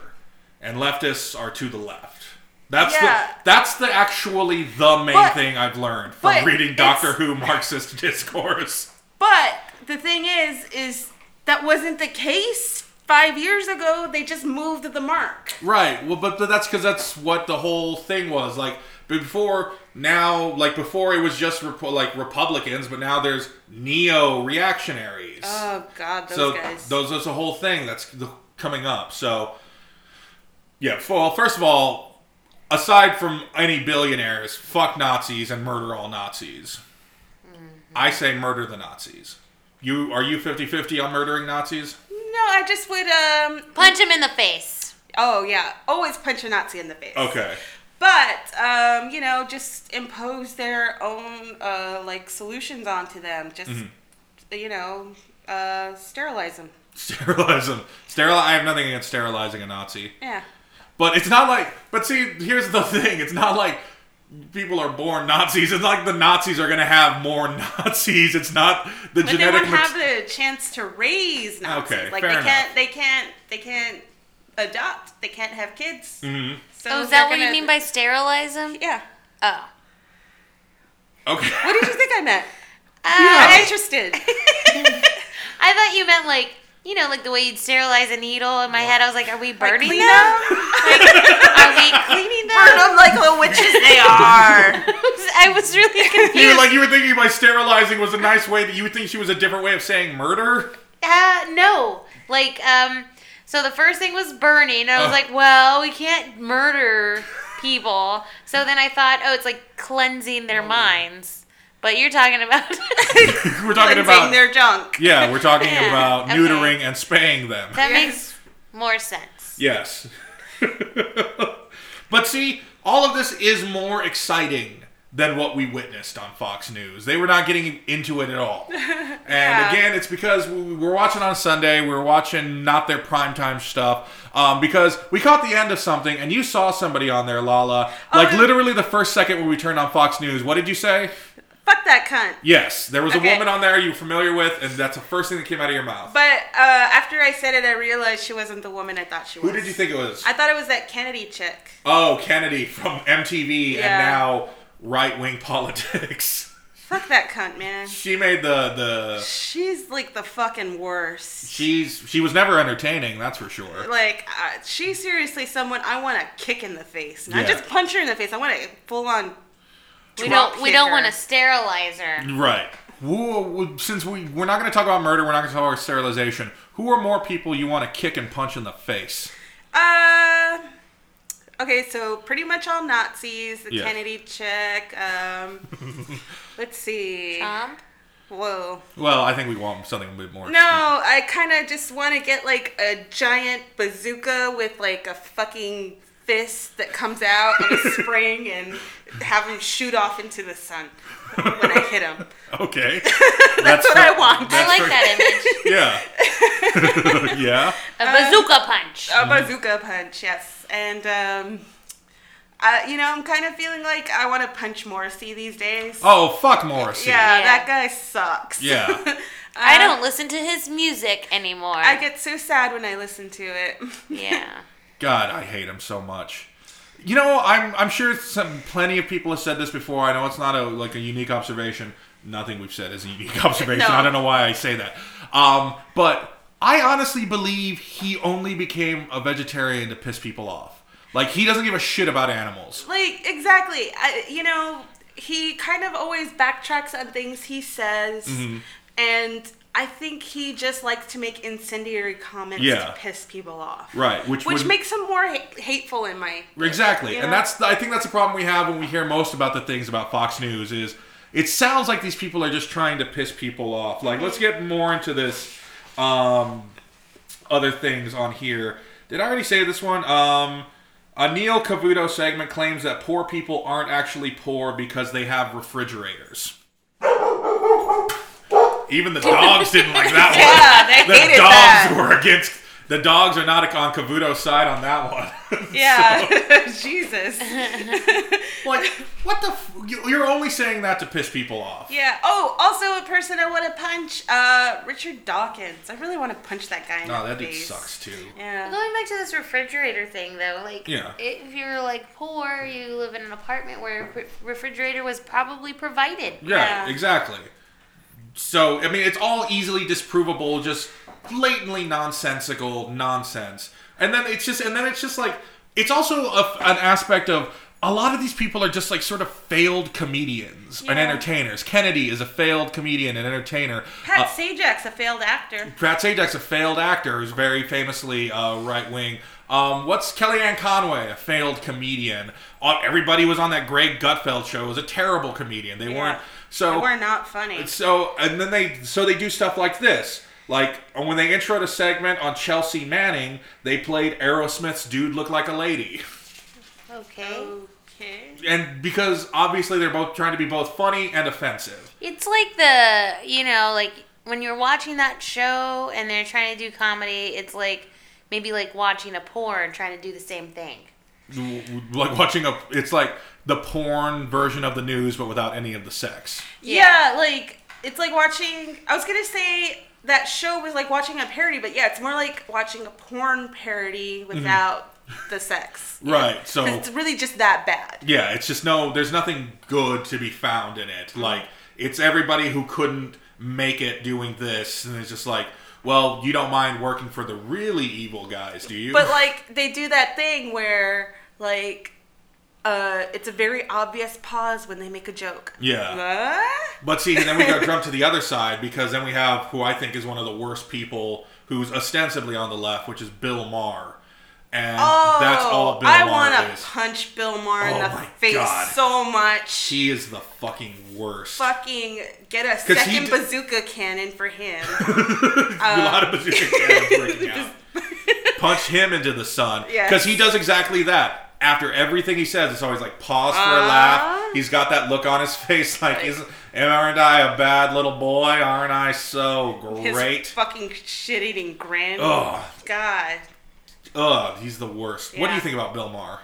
and leftists are to the left. That's Yeah. the that's the actually the main But- thing I've learned from reading Doctor Who Marxist discourse. But the thing is, is that wasn't the case five years ago. They just moved the mark. Right. Well, but, but that's because that's what the whole thing was. Like before, now, like before, it was just Repo- like Republicans, but now there's neo reactionaries. Oh God, those so guys. those that's a whole thing that's the, coming up. So yeah. Well, first of all, aside from any billionaires, fuck Nazis and murder all Nazis. I say murder the Nazis. You are you 50-50 on murdering Nazis? no, I just would um. Punch him in the face. Oh yeah, always punch a Nazi in the face. Okay. But um, you know, just impose their own uh, like solutions onto them. Just Mm-hmm. you know, uh, sterilize them. Sterilize them. Steril. I have nothing against sterilizing a Nazi. Yeah. But it's not like. But see, here's the thing. It's not like people are born Nazis. It's not like the Nazis are gonna have more Nazis. It's not the But they genetic. won't mat- have the chance to raise Nazis. Okay, like fair they enough. can't. They can't. They can't adopt. They can't have kids. Mhm. So oh, is that what you gonna- mean by sterilize him? Yeah. Oh. Okay. What did you think I meant? Uh, I'm interested. I thought you meant like, you know, like the way you'd sterilize a needle. In my head, I was like, are we burning clean them? them? Are we cleaning them? Burn them like the witches they are. I was really confused. You were like you were thinking by sterilizing was a nice way that you would think she was a different way of saying murder. Uh, no. Like, um, so the first thing was burning. And I was Oh. like, well, we can't murder people. So then I thought, oh, it's like cleansing their oh. minds. But you're talking about. we're talking about their junk. yeah, we're talking Yeah, about okay. neutering and spaying them. that Yes. makes more sense. Yes. but see, all of this is more exciting than what we witnessed on Fox News. They were not getting into it at all. And Yeah. again, it's because we were watching on Sunday, we were watching not their primetime stuff, um, because we caught the end of something, and you saw somebody on there, Lala. Like yeah. literally the first second when we turned on Fox News. What did you say? Fuck that cunt. Yes, there was a Okay. woman on there you were familiar with, and that's the first thing that came out of your mouth. But uh, after I said it, I realized she wasn't the woman I thought she was. Who did you think it was? I thought it was that Kennedy chick. Oh, Kennedy from MTV and now right wing politics. Fuck that cunt, man. She made the the She's like the fucking worst. she's she was never entertaining, that's for sure. Like, uh, she's seriously someone I want to kick in the face. Not Yeah. just punch her in the face. I want to full on We drop don't we don't kick want her. to sterilize her. Right. Who, since we we're not going to talk about murder, we're not going to talk about sterilization. Who are more people you want to kick and punch in the face? Uh, okay, so pretty much all Nazis. The Yeah. Kennedy check. Um, let's see. Trump. Whoa. Well, I think we want something a bit more. No, I kind of just want to get like a giant bazooka with like a fucking fist that comes out and a spring and have him shoot off into the sun when I hit him. Okay. That's, what I want. I like that. that image. Yeah. yeah. A bazooka punch. A bazooka punch, yes. And um, I, you know, I'm kind of feeling like I want to punch Morrissey these days. Oh, fuck Morrissey. yeah, Yeah. that guy sucks. Yeah. I Uh, don't listen to his music anymore. I get so sad when I listen to it. yeah. God, I hate him so much. You know, I'm I'm sure some plenty of people have said this before. I know it's not a like a unique observation. Nothing we've said is a unique observation. No. I don't know why I say that. Um, but I honestly believe he only became a vegetarian to piss people off. Like he doesn't give a shit about animals. Like exactly. I, you know, he kind of always backtracks on things he says, Mm-hmm. and I think he just likes to make incendiary comments Yeah. to piss people off. Right, which Which would- makes him more ha- hateful in my. Exactly, and know? that's I think that's the problem we have when we hear most about the things about Fox News is it sounds like these people are just trying to piss people off. Like, let's get more into this. Um, other things on here. Did I already say this one? Um, a Neil Cavuto segment claims that poor people aren't actually poor because they have refrigerators. Even the dogs didn't like that Yeah, one. they The hated dogs that. were against. The dogs are not on Cavuto's side on that one. Yeah, Jesus. Like, what the? F- you- you're only saying that to piss people off. Yeah. Oh, also a person I want to punch, uh, Richard Dawkins. I really want to punch that guy in No, the that dude face. sucks too. Yeah. Going back to this refrigerator thing, though, like, Yeah. if you're like poor, you live in an apartment where a refrigerator was probably provided. Yeah, Yeah. exactly. So, I mean, it's all easily disprovable, just blatantly nonsensical nonsense. And then it's just, and then it's just like, it's also a, an aspect of a lot of these people are just like sort of failed comedians and entertainers. Kennedy is a failed comedian and entertainer. Pat Uh, Sajak's a failed actor. Pat Sajak's a failed actor who's very famously uh, right wing. Um, what's Kellyanne Conway, a failed comedian? Uh, everybody was on that Greg Gutfeld show. Was a terrible comedian. They weren't. So We're not funny. so and then they so they do stuff like this. Like when they introed a segment on Chelsea Manning, they played Aerosmith's "Dude Look Like a Lady," Okay. Okay. and because obviously they're both trying to be both funny and offensive. It's like the, you know, like when you're watching that show and they're trying to do comedy, it's like maybe like watching a porn trying to do the same thing. Like watching a, it's like the porn version of the news, but without any of the sex. Yeah. like it's like watching. I was gonna say that show was like watching a parody, but yeah, it's more like watching a porn parody mm-hmm. without the sex. Right. So it's really just that bad. Yeah, it's just no. There's nothing good to be found in it. Like it's everybody who couldn't make it doing this, and it's just like, well, you don't mind working for the really evil guys, do you? But like they do that thing where like uh it's a very obvious pause when they make a joke. Yeah. What? But see, then we go jump to the other side because then we have who I think is one of the worst people, who's ostensibly on the left, which is Bill Maher, and Oh, that's all Bill I want to punch Bill Maher Oh in the face God. so much. He is the fucking worst. Fucking get a second d- bazooka cannon for him. a lot of bazooka cannons breaking out. Punch him into the sun Yes. because he does exactly that. After everything he says, it's always like pause for a Uh-huh. laugh. He's got that look on his face, like, isn't aren't I a bad little boy? Aren't I so great? His fucking shit-eating grin. Oh God. Ugh, he's the worst. What do you think about Bill Maher?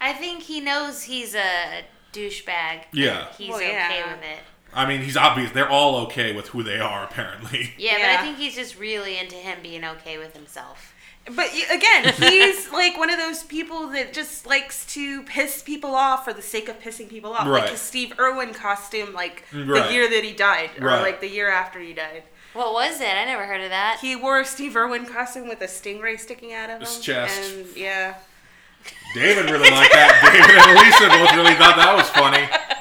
I think he knows he's a douchebag. Yeah. He's Well, okay yeah. with it. I mean, he's obvious. They're all okay with who they are, apparently. Yeah, but Yeah. I think he's just really into him being okay with himself. But y- again, he's like one of those people that just likes to piss people off for the sake of pissing people off. Right. Like his Steve Irwin costume, like Right. the year that he died, or Right. like the year after he died. What was it? I never heard of that. He wore a Steve Irwin costume with a stingray sticking out of him. His chest. And yeah. David really liked that. David and Elisa both really thought that was funny.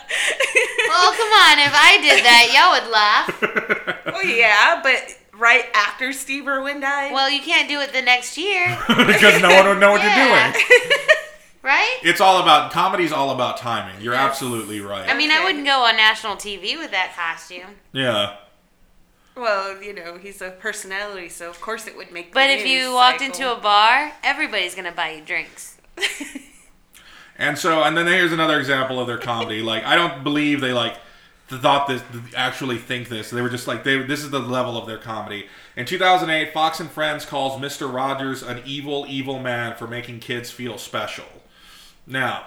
Well, come on, if I did that, y'all would laugh. Well, yeah, but right after Steve Irwin died. Well, you can't do it the next year, because no one would know what Yeah. you're doing. right? It's all about comedy's all about timing. You're Yes. absolutely right. I mean, I wouldn't go on national TV with that costume. yeah. Well, you know, he's a personality, so of course it would make. the But if news you walked into a bar, everybody's gonna buy you drinks. And so, and then here's another example of their comedy. Like, I don't believe they like thought this, actually think this. They were just like, they. This is the level of their comedy. In 2008, Fox and Friends calls Mr. Rogers an evil, evil man for making kids feel special. Now,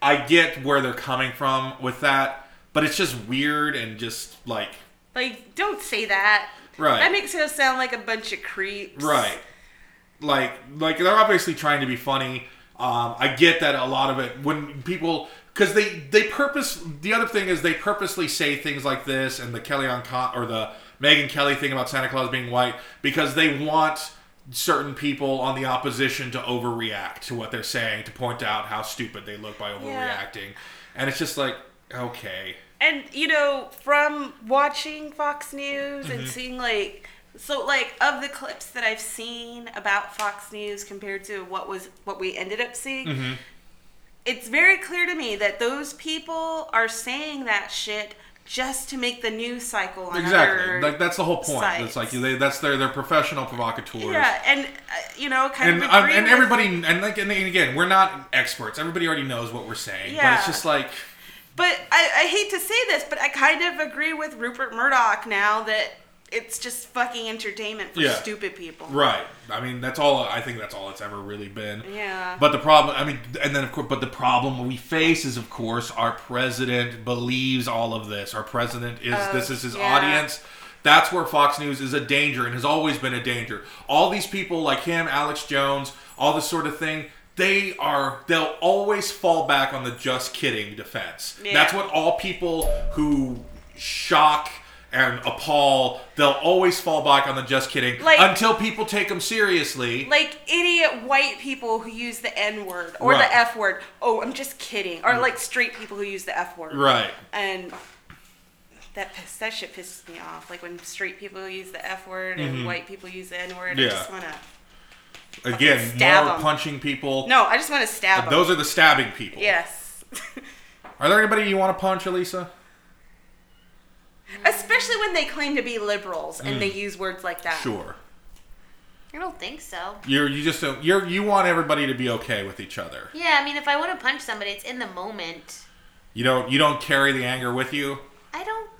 I get where they're coming from with that, but it's just weird and just like, like, don't say that. Right. That makes us sound like a bunch of creeps. Right. Like like they're obviously trying to be funny. Um, I get that a lot of it when people because they they purpose the other thing is they purposely say things like this and the Kellyanne Con or the Megyn Kelly thing about Santa Claus being white because they want certain people on the opposition to overreact to what they're saying to point out how stupid they look by overreacting and it's just like okay And you know, from watching Fox News Mm-hmm. and seeing like so like of the clips that I've seen about Fox News compared to what was what we ended up seeing, Mm-hmm. it's very clear to me that those people are saying that shit just to make the news cycle on exactly like that's the whole point sites. it's like they, that's their they're professional provocateurs yeah, and uh, you know, kind and of um, and everybody and like and again we're not experts everybody already knows what we're saying but it's just like But I, I hate to say this, but I kind of agree with Rupert Murdoch now that it's just fucking entertainment for Yeah. stupid people. right i mean that's all i think that's all it's ever really been Yeah. but the problem i mean and then of course but the problem we face is of course our president believes all of this our president is Oh, this is his yeah. audience that's where Fox News is a danger and has always been a danger. All these people like him, Alex Jones, all this sort of thing, they are they'll always fall back on the just kidding defense. Yeah. That's what all people who shock and appall, they'll always fall back on the just kidding Like- until people take them seriously. like idiot white people who use the N word or Right. the F word. Oh, I'm just kidding. Or like straight people who use the F word. right. And that piss, that shit pisses me off. Like when straight people use the F word and white people use the N word. Mm-hmm. Yeah. I just wanna. Again, stab more 'em. punching people. No, I just want to stab them. Those are the stabbing people. Yes. Are there anybody you want to punch, Elisa? Especially when they claim to be liberals and they use words like that. Mm. Sure. I don't think so. You're you just don't you're you want everybody to be okay with each other. Yeah, I mean, if I want to punch somebody, it's in the moment. You don't you don't carry the anger with you. I don't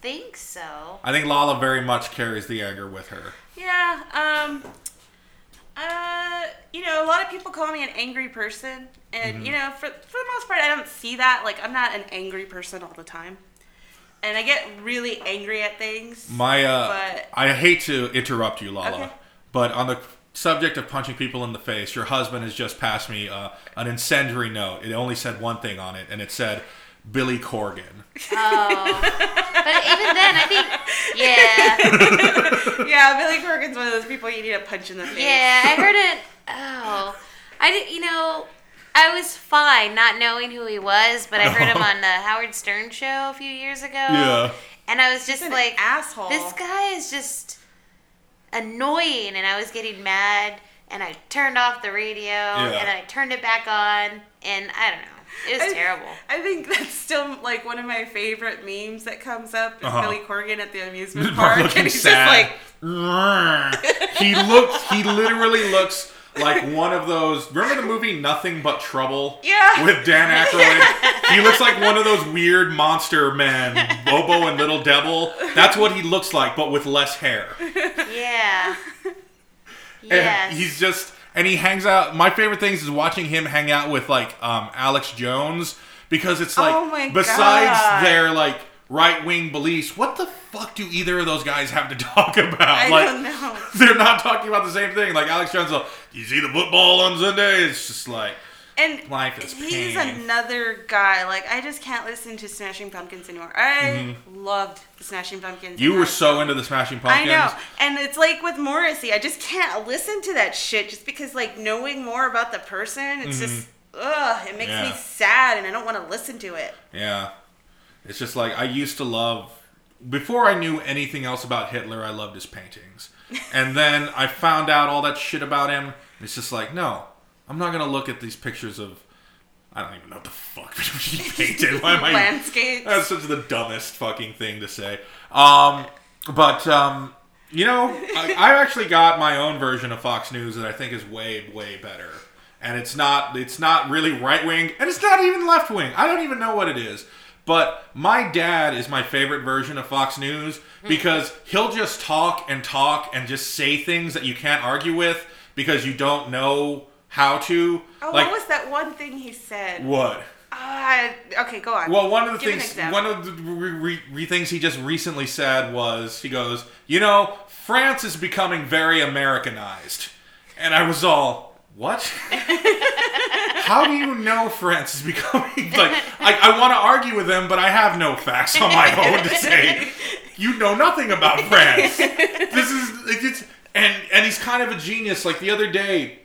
think so. I think Lala very much carries the anger with her. Yeah. Um. Uh. You know, a lot of people call me an angry person, and Mm-hmm. you know, for for the most part, I don't see that. Like, I'm not an angry person all the time, and I get really angry at things. My uh But- I hate to interrupt you, Lala, Okay. but on the subject of punching people in the face, your husband has just passed me uh, an incendiary note. It only said one thing on it, and it said Billy Corgan. Oh, but even then, I think, yeah, yeah, Billy Corgan's one of those people you need a punch in the face. yeah, I heard it. Oh, I did. You know, I was fine not knowing who he was, but I heard him on the Howard Stern show a few years ago. Yeah. and I was just He's an like, asshole. This guy is just annoying, and I was getting mad, and I turned off the radio, and I turned it back on, and I don't know. It was I- terrible. I think that's still like one of my favorite memes that comes up is Uh-huh. Billy Corgan at the amusement park, looking and he's sad. just like, he looks. He literally looks like one of those. Remember the movie Nothing But Trouble? Yeah. With Dan Aykroyd. he looks like one of those weird monster men, Bobo and Little Devil. That's what he looks like, but with less hair. Yeah. And Yes. he's just. And he hangs out. My favorite things is watching him hang out with like um, Alex Jones because it's like Oh besides God. their like right wing beliefs, what the fuck do either of those guys have to talk about? I like, don't know. they're not talking about the same thing. Like Alex Jones, you see the football on Sunday? It's just like And he's pain. another guy. Like I just can't listen to Smashing Pumpkins anymore. I loved the Smashing Pumpkins. Mm-hmm. you were so into the Smashing Pumpkins. I know, and it's like with Morrissey. I just can't listen to that shit just because like knowing more about the person, it's just ugh, it makes Mm-hmm. Yeah. me sad, and I don't want to listen to it. Yeah. It's just like I used to love before I knew anything else about Hitler, I loved his paintings. And then I found out all that shit about him. It's just like, no, I'm not gonna look at these pictures of I don't even know what the fuck she painted. Why am I Landscapes. That's such the dumbest fucking thing to say. Um, but um, you know, I, I actually got my own version of Fox News that I think is way, way better. And it's not, it's not really right wing, and it's not even left wing. I don't even know what it is. But my dad is my favorite version of Fox News because he'll just talk and talk and just say things that you can't argue with because you don't know how to. Oh, like what was that one thing he said? what? Uh, okay, go on. Well, one of the Give things, one of the re- re- re- things he just recently said was, he goes, you know, France is becoming very Americanized, and I was all, what? How do you know France is becoming like? I, I want to argue with him, but I have no facts on my own to say you know nothing about France. This is it's and and he's kind of a genius. Like the other day,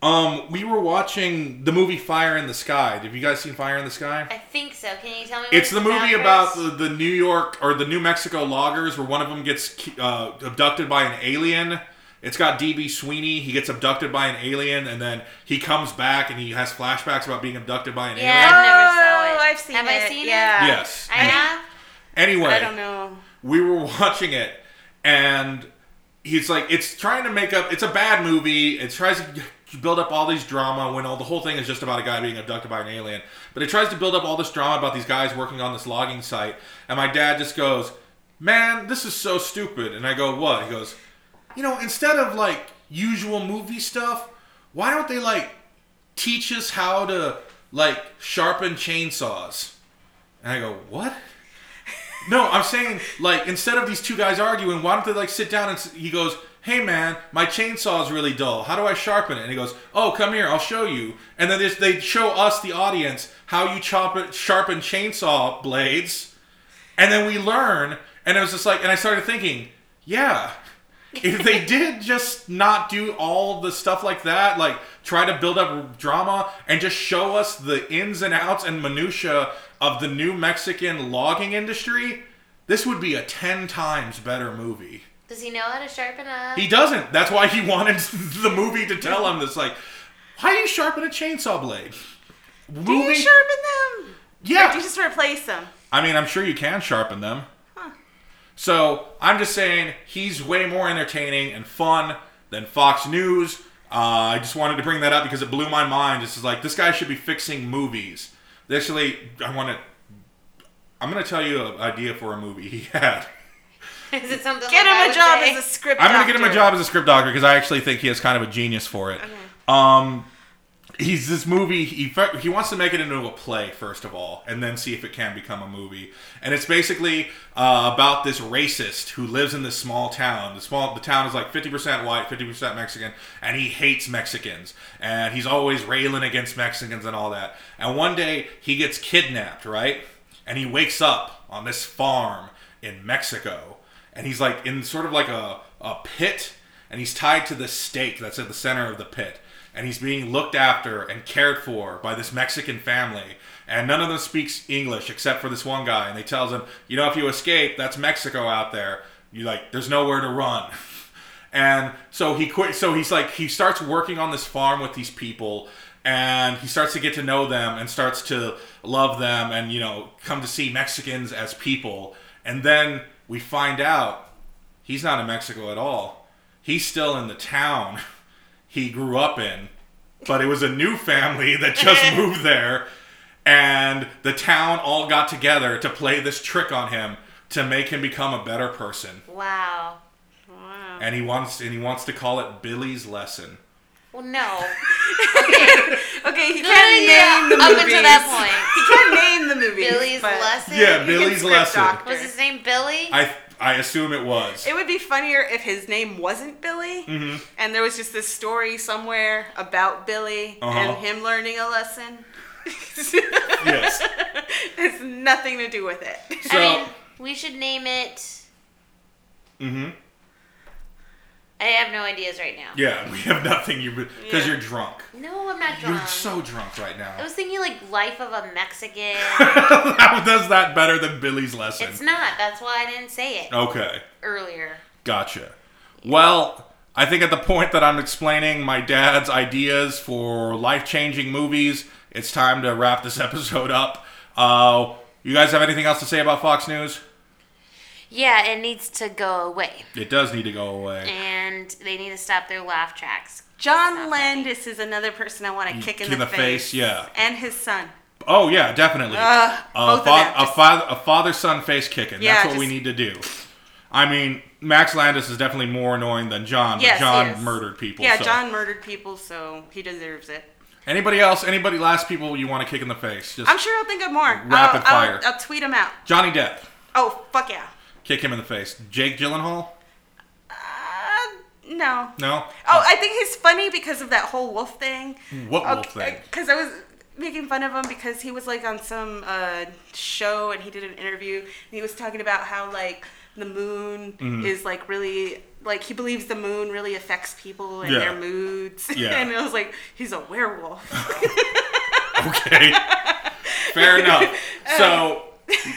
um, we were watching the movie Fire in the Sky. Have you guys seen Fire in the Sky? I think so. Can you tell me? What It's the movie about the, the New York or the New Mexico loggers where one of them gets uh, abducted by an alien. It's got DB Sweeney. He gets abducted by an alien, and then he comes back and he has flashbacks about being abducted by an Yeah, alien. I've never saw it. Oh, I've seen Have it. I seen yeah. Yes. I have. Anyway, I don't know. we were watching it, and he's like, it's trying to make up. It's a bad movie. It tries to build up all these drama when all the whole thing is just about a guy being abducted by an alien. But it tries to build up all this drama about these guys working on this logging site. And my dad just goes, "Man, this is so stupid." And I go, "What?" He goes, "You know, instead of like usual movie stuff, why don't they like teach us how to like sharpen chainsaws?" And I go, "What?" No, I'm saying like instead of these two guys arguing, why don't they like sit down and he goes, "Hey man, my chainsaw is really dull. How do I sharpen it?" And he goes, "Oh, come here, I'll show you." And then they show us the audience how you chop it, sharpen chainsaw blades, and then we learn. And it was just like, and I started thinking, yeah, if they did just not do all the stuff like that, like try to build up drama and just show us the ins and outs and minutia of the New Mexican logging industry, this would be a ten times better movie. Does he know how to sharpen a? He doesn't. That's why he wanted the movie to tell him this. Like, why do you sharpen a chainsaw blade? Do you sharpen them? Yeah. Or do you just replace them? I mean, I'm sure you can sharpen them. Huh. So I'm just saying he's way more entertaining and fun than Fox News. Uh, I just wanted to bring that up because it blew my mind. This is like this guy should be fixing movies. Actually, I want to. I'm going to tell you an idea for a movie he had. Is it something? Get like him a would job say? as a script doctor. I'm going to get him a job as a script doctor because I actually think he has kind of a genius for it. Um, he's this movie. He he wants to make it into a play first of all, and then see if it can become a movie. And it's basically uh, about this racist who lives in this small town. The small the town is like 50% white, 50% Mexican, and he hates Mexicans. And he's always railing against Mexicans and all that. And one day he gets kidnapped, right? And he wakes up on this farm in Mexico and he's like in sort of like a, a pit and he's tied to the stake that's at the center of the pit. And he's being looked after and cared for by this mexican family. And none of them speaks english except for this one guy. And they tells him you know if you escape that's mexico out there. You like there's nowhere to run. And so he quit so he's like he starts working on this farm with these people. And he starts to get to know them and starts to love them and you know come to see mexicans as people. And then we find out he's not in mexico at all he's still in the town he grew up in but it was a new family that just moved there and the town all got together to play this trick on him to make him become a better person Wow. Wow. and he wants and he wants to call it Billy's lesson. Well, no. Okay, he can't no, no, name the movie. Up until that point. He can't name the movies. Billy's but lesson. Yeah, Billy's lesson. doctor. Was his name Billy? I I assume it was. It would be funnier if his name wasn't Billy, Mm-hmm. and there was just this story somewhere about Billy Uh-huh. and him learning a lesson. yes. It's nothing to do with it. So. I mean, we should name it. mm-hmm. I have no ideas right now. Yeah, we have nothing. You because Yeah. you're drunk. No, I'm not drunk. You're so drunk right now. I was thinking like Life of a Mexican. How does that better than Billy's lesson? it's not. That's why I didn't say it Okay, earlier. gotcha. Well, I think at the point that I'm explaining my dad's ideas for life-changing movies, it's time to wrap this episode up. Uh, you guys have anything else to say about Fox News? Yeah, it needs to go away, It does need to go away. and they need to stop their laugh tracks. John Stop it. Landis is another person I want to mm, kick in, the, face. yeah. And his son. Oh yeah, definitely. Ugh, a, both of them. a, father, a father-son face kicking. Yeah, That's what we just- need to do. I mean, Max Landis is definitely more annoying than John. Yes, but John he is. murdered people. Yeah, so. John murdered people, so he deserves it. Anybody else? Anybody? Last people you want to kick in the face? Just I'm sure I'll think of more. Rapid I'll, fire. I'll, I'll tweet him out. Johnny Depp. Oh, fuck yeah. Kick him in the face. Jake Gyllenhaal. Uh, no. No. Oh, I think he's funny because of that whole wolf thing. What wolf thing? Because I was making fun of him because he was like on some uh, show and he did an interview and he was talking about how like the moon Mm-hmm. is like really like he believes the moon really affects people and Yeah. their moods. Yeah. and I was like, he's a werewolf. Okay. Fair enough. So,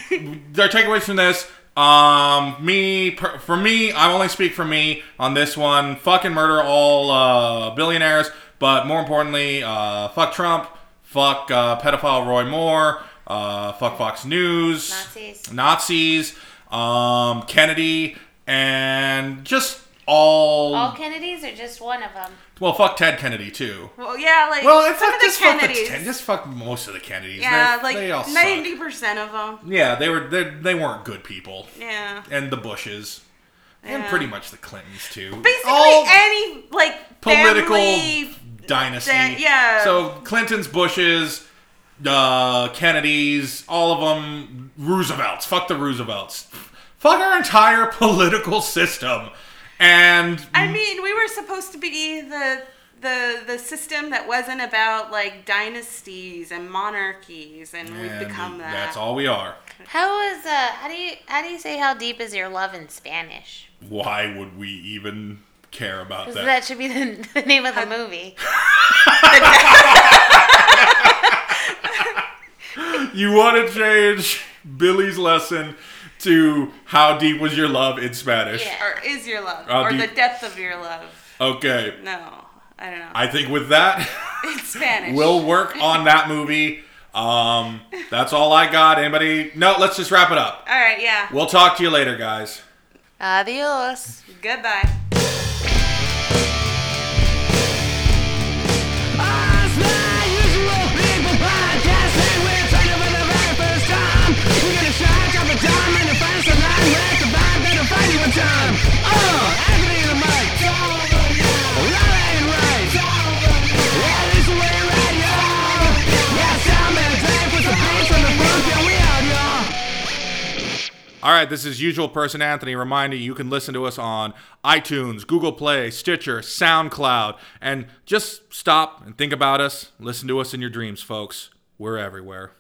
their takeaways from this. Um, me per, for me, I only speak for me on this one. Fucking murder all uh, billionaires, but more importantly, uh, fuck Trump, fuck uh, pedophile Roy Moore, uh, fuck Fox News, Nazis. Nazis, um, Kennedy, and just all. All Kennedys or just one of them? well, fuck Ted Kennedy too. well, yeah, like Well, it's some not of the just fuck the Kennedys. Ted- just fuck most of the Kennedys. yeah, They're- like they all suck. ninety percent of them. Yeah, they were they, they weren't good people. Yeah. And the Bushes. And Yeah. pretty much the Clintons too. Basically, All any like political family dynasty. da- yeah. So Clintons, Bushes, uh, Kennedys, all of them, Roosevelts. Fuck the Roosevelts. Fuck our entire political system. And I mean, we were supposed to be the the the system that wasn't about like dynasties and monarchies, and we've become that. that's all we are. How is uh? How do you how do you say how deep is your love in Spanish? Why would we even care about that? that should be the, the name of the movie. You want to change Billy's lesson to how deep was your love in Spanish? Yeah. Or is your love, I'll or do- the depth of your love? Okay. No, I don't know. I think with that, it's Spanish. we'll work on that movie. Um, that's all I got. Anybody? No, let's just wrap it up. All right, yeah. We'll talk to you later, guys. Adios. Goodbye. All right, this is usual person Anthony reminding you you can listen to us on iTunes, Google Play, Stitcher, SoundCloud, and just stop and think about us. Listen to us in your dreams, folks. We're everywhere.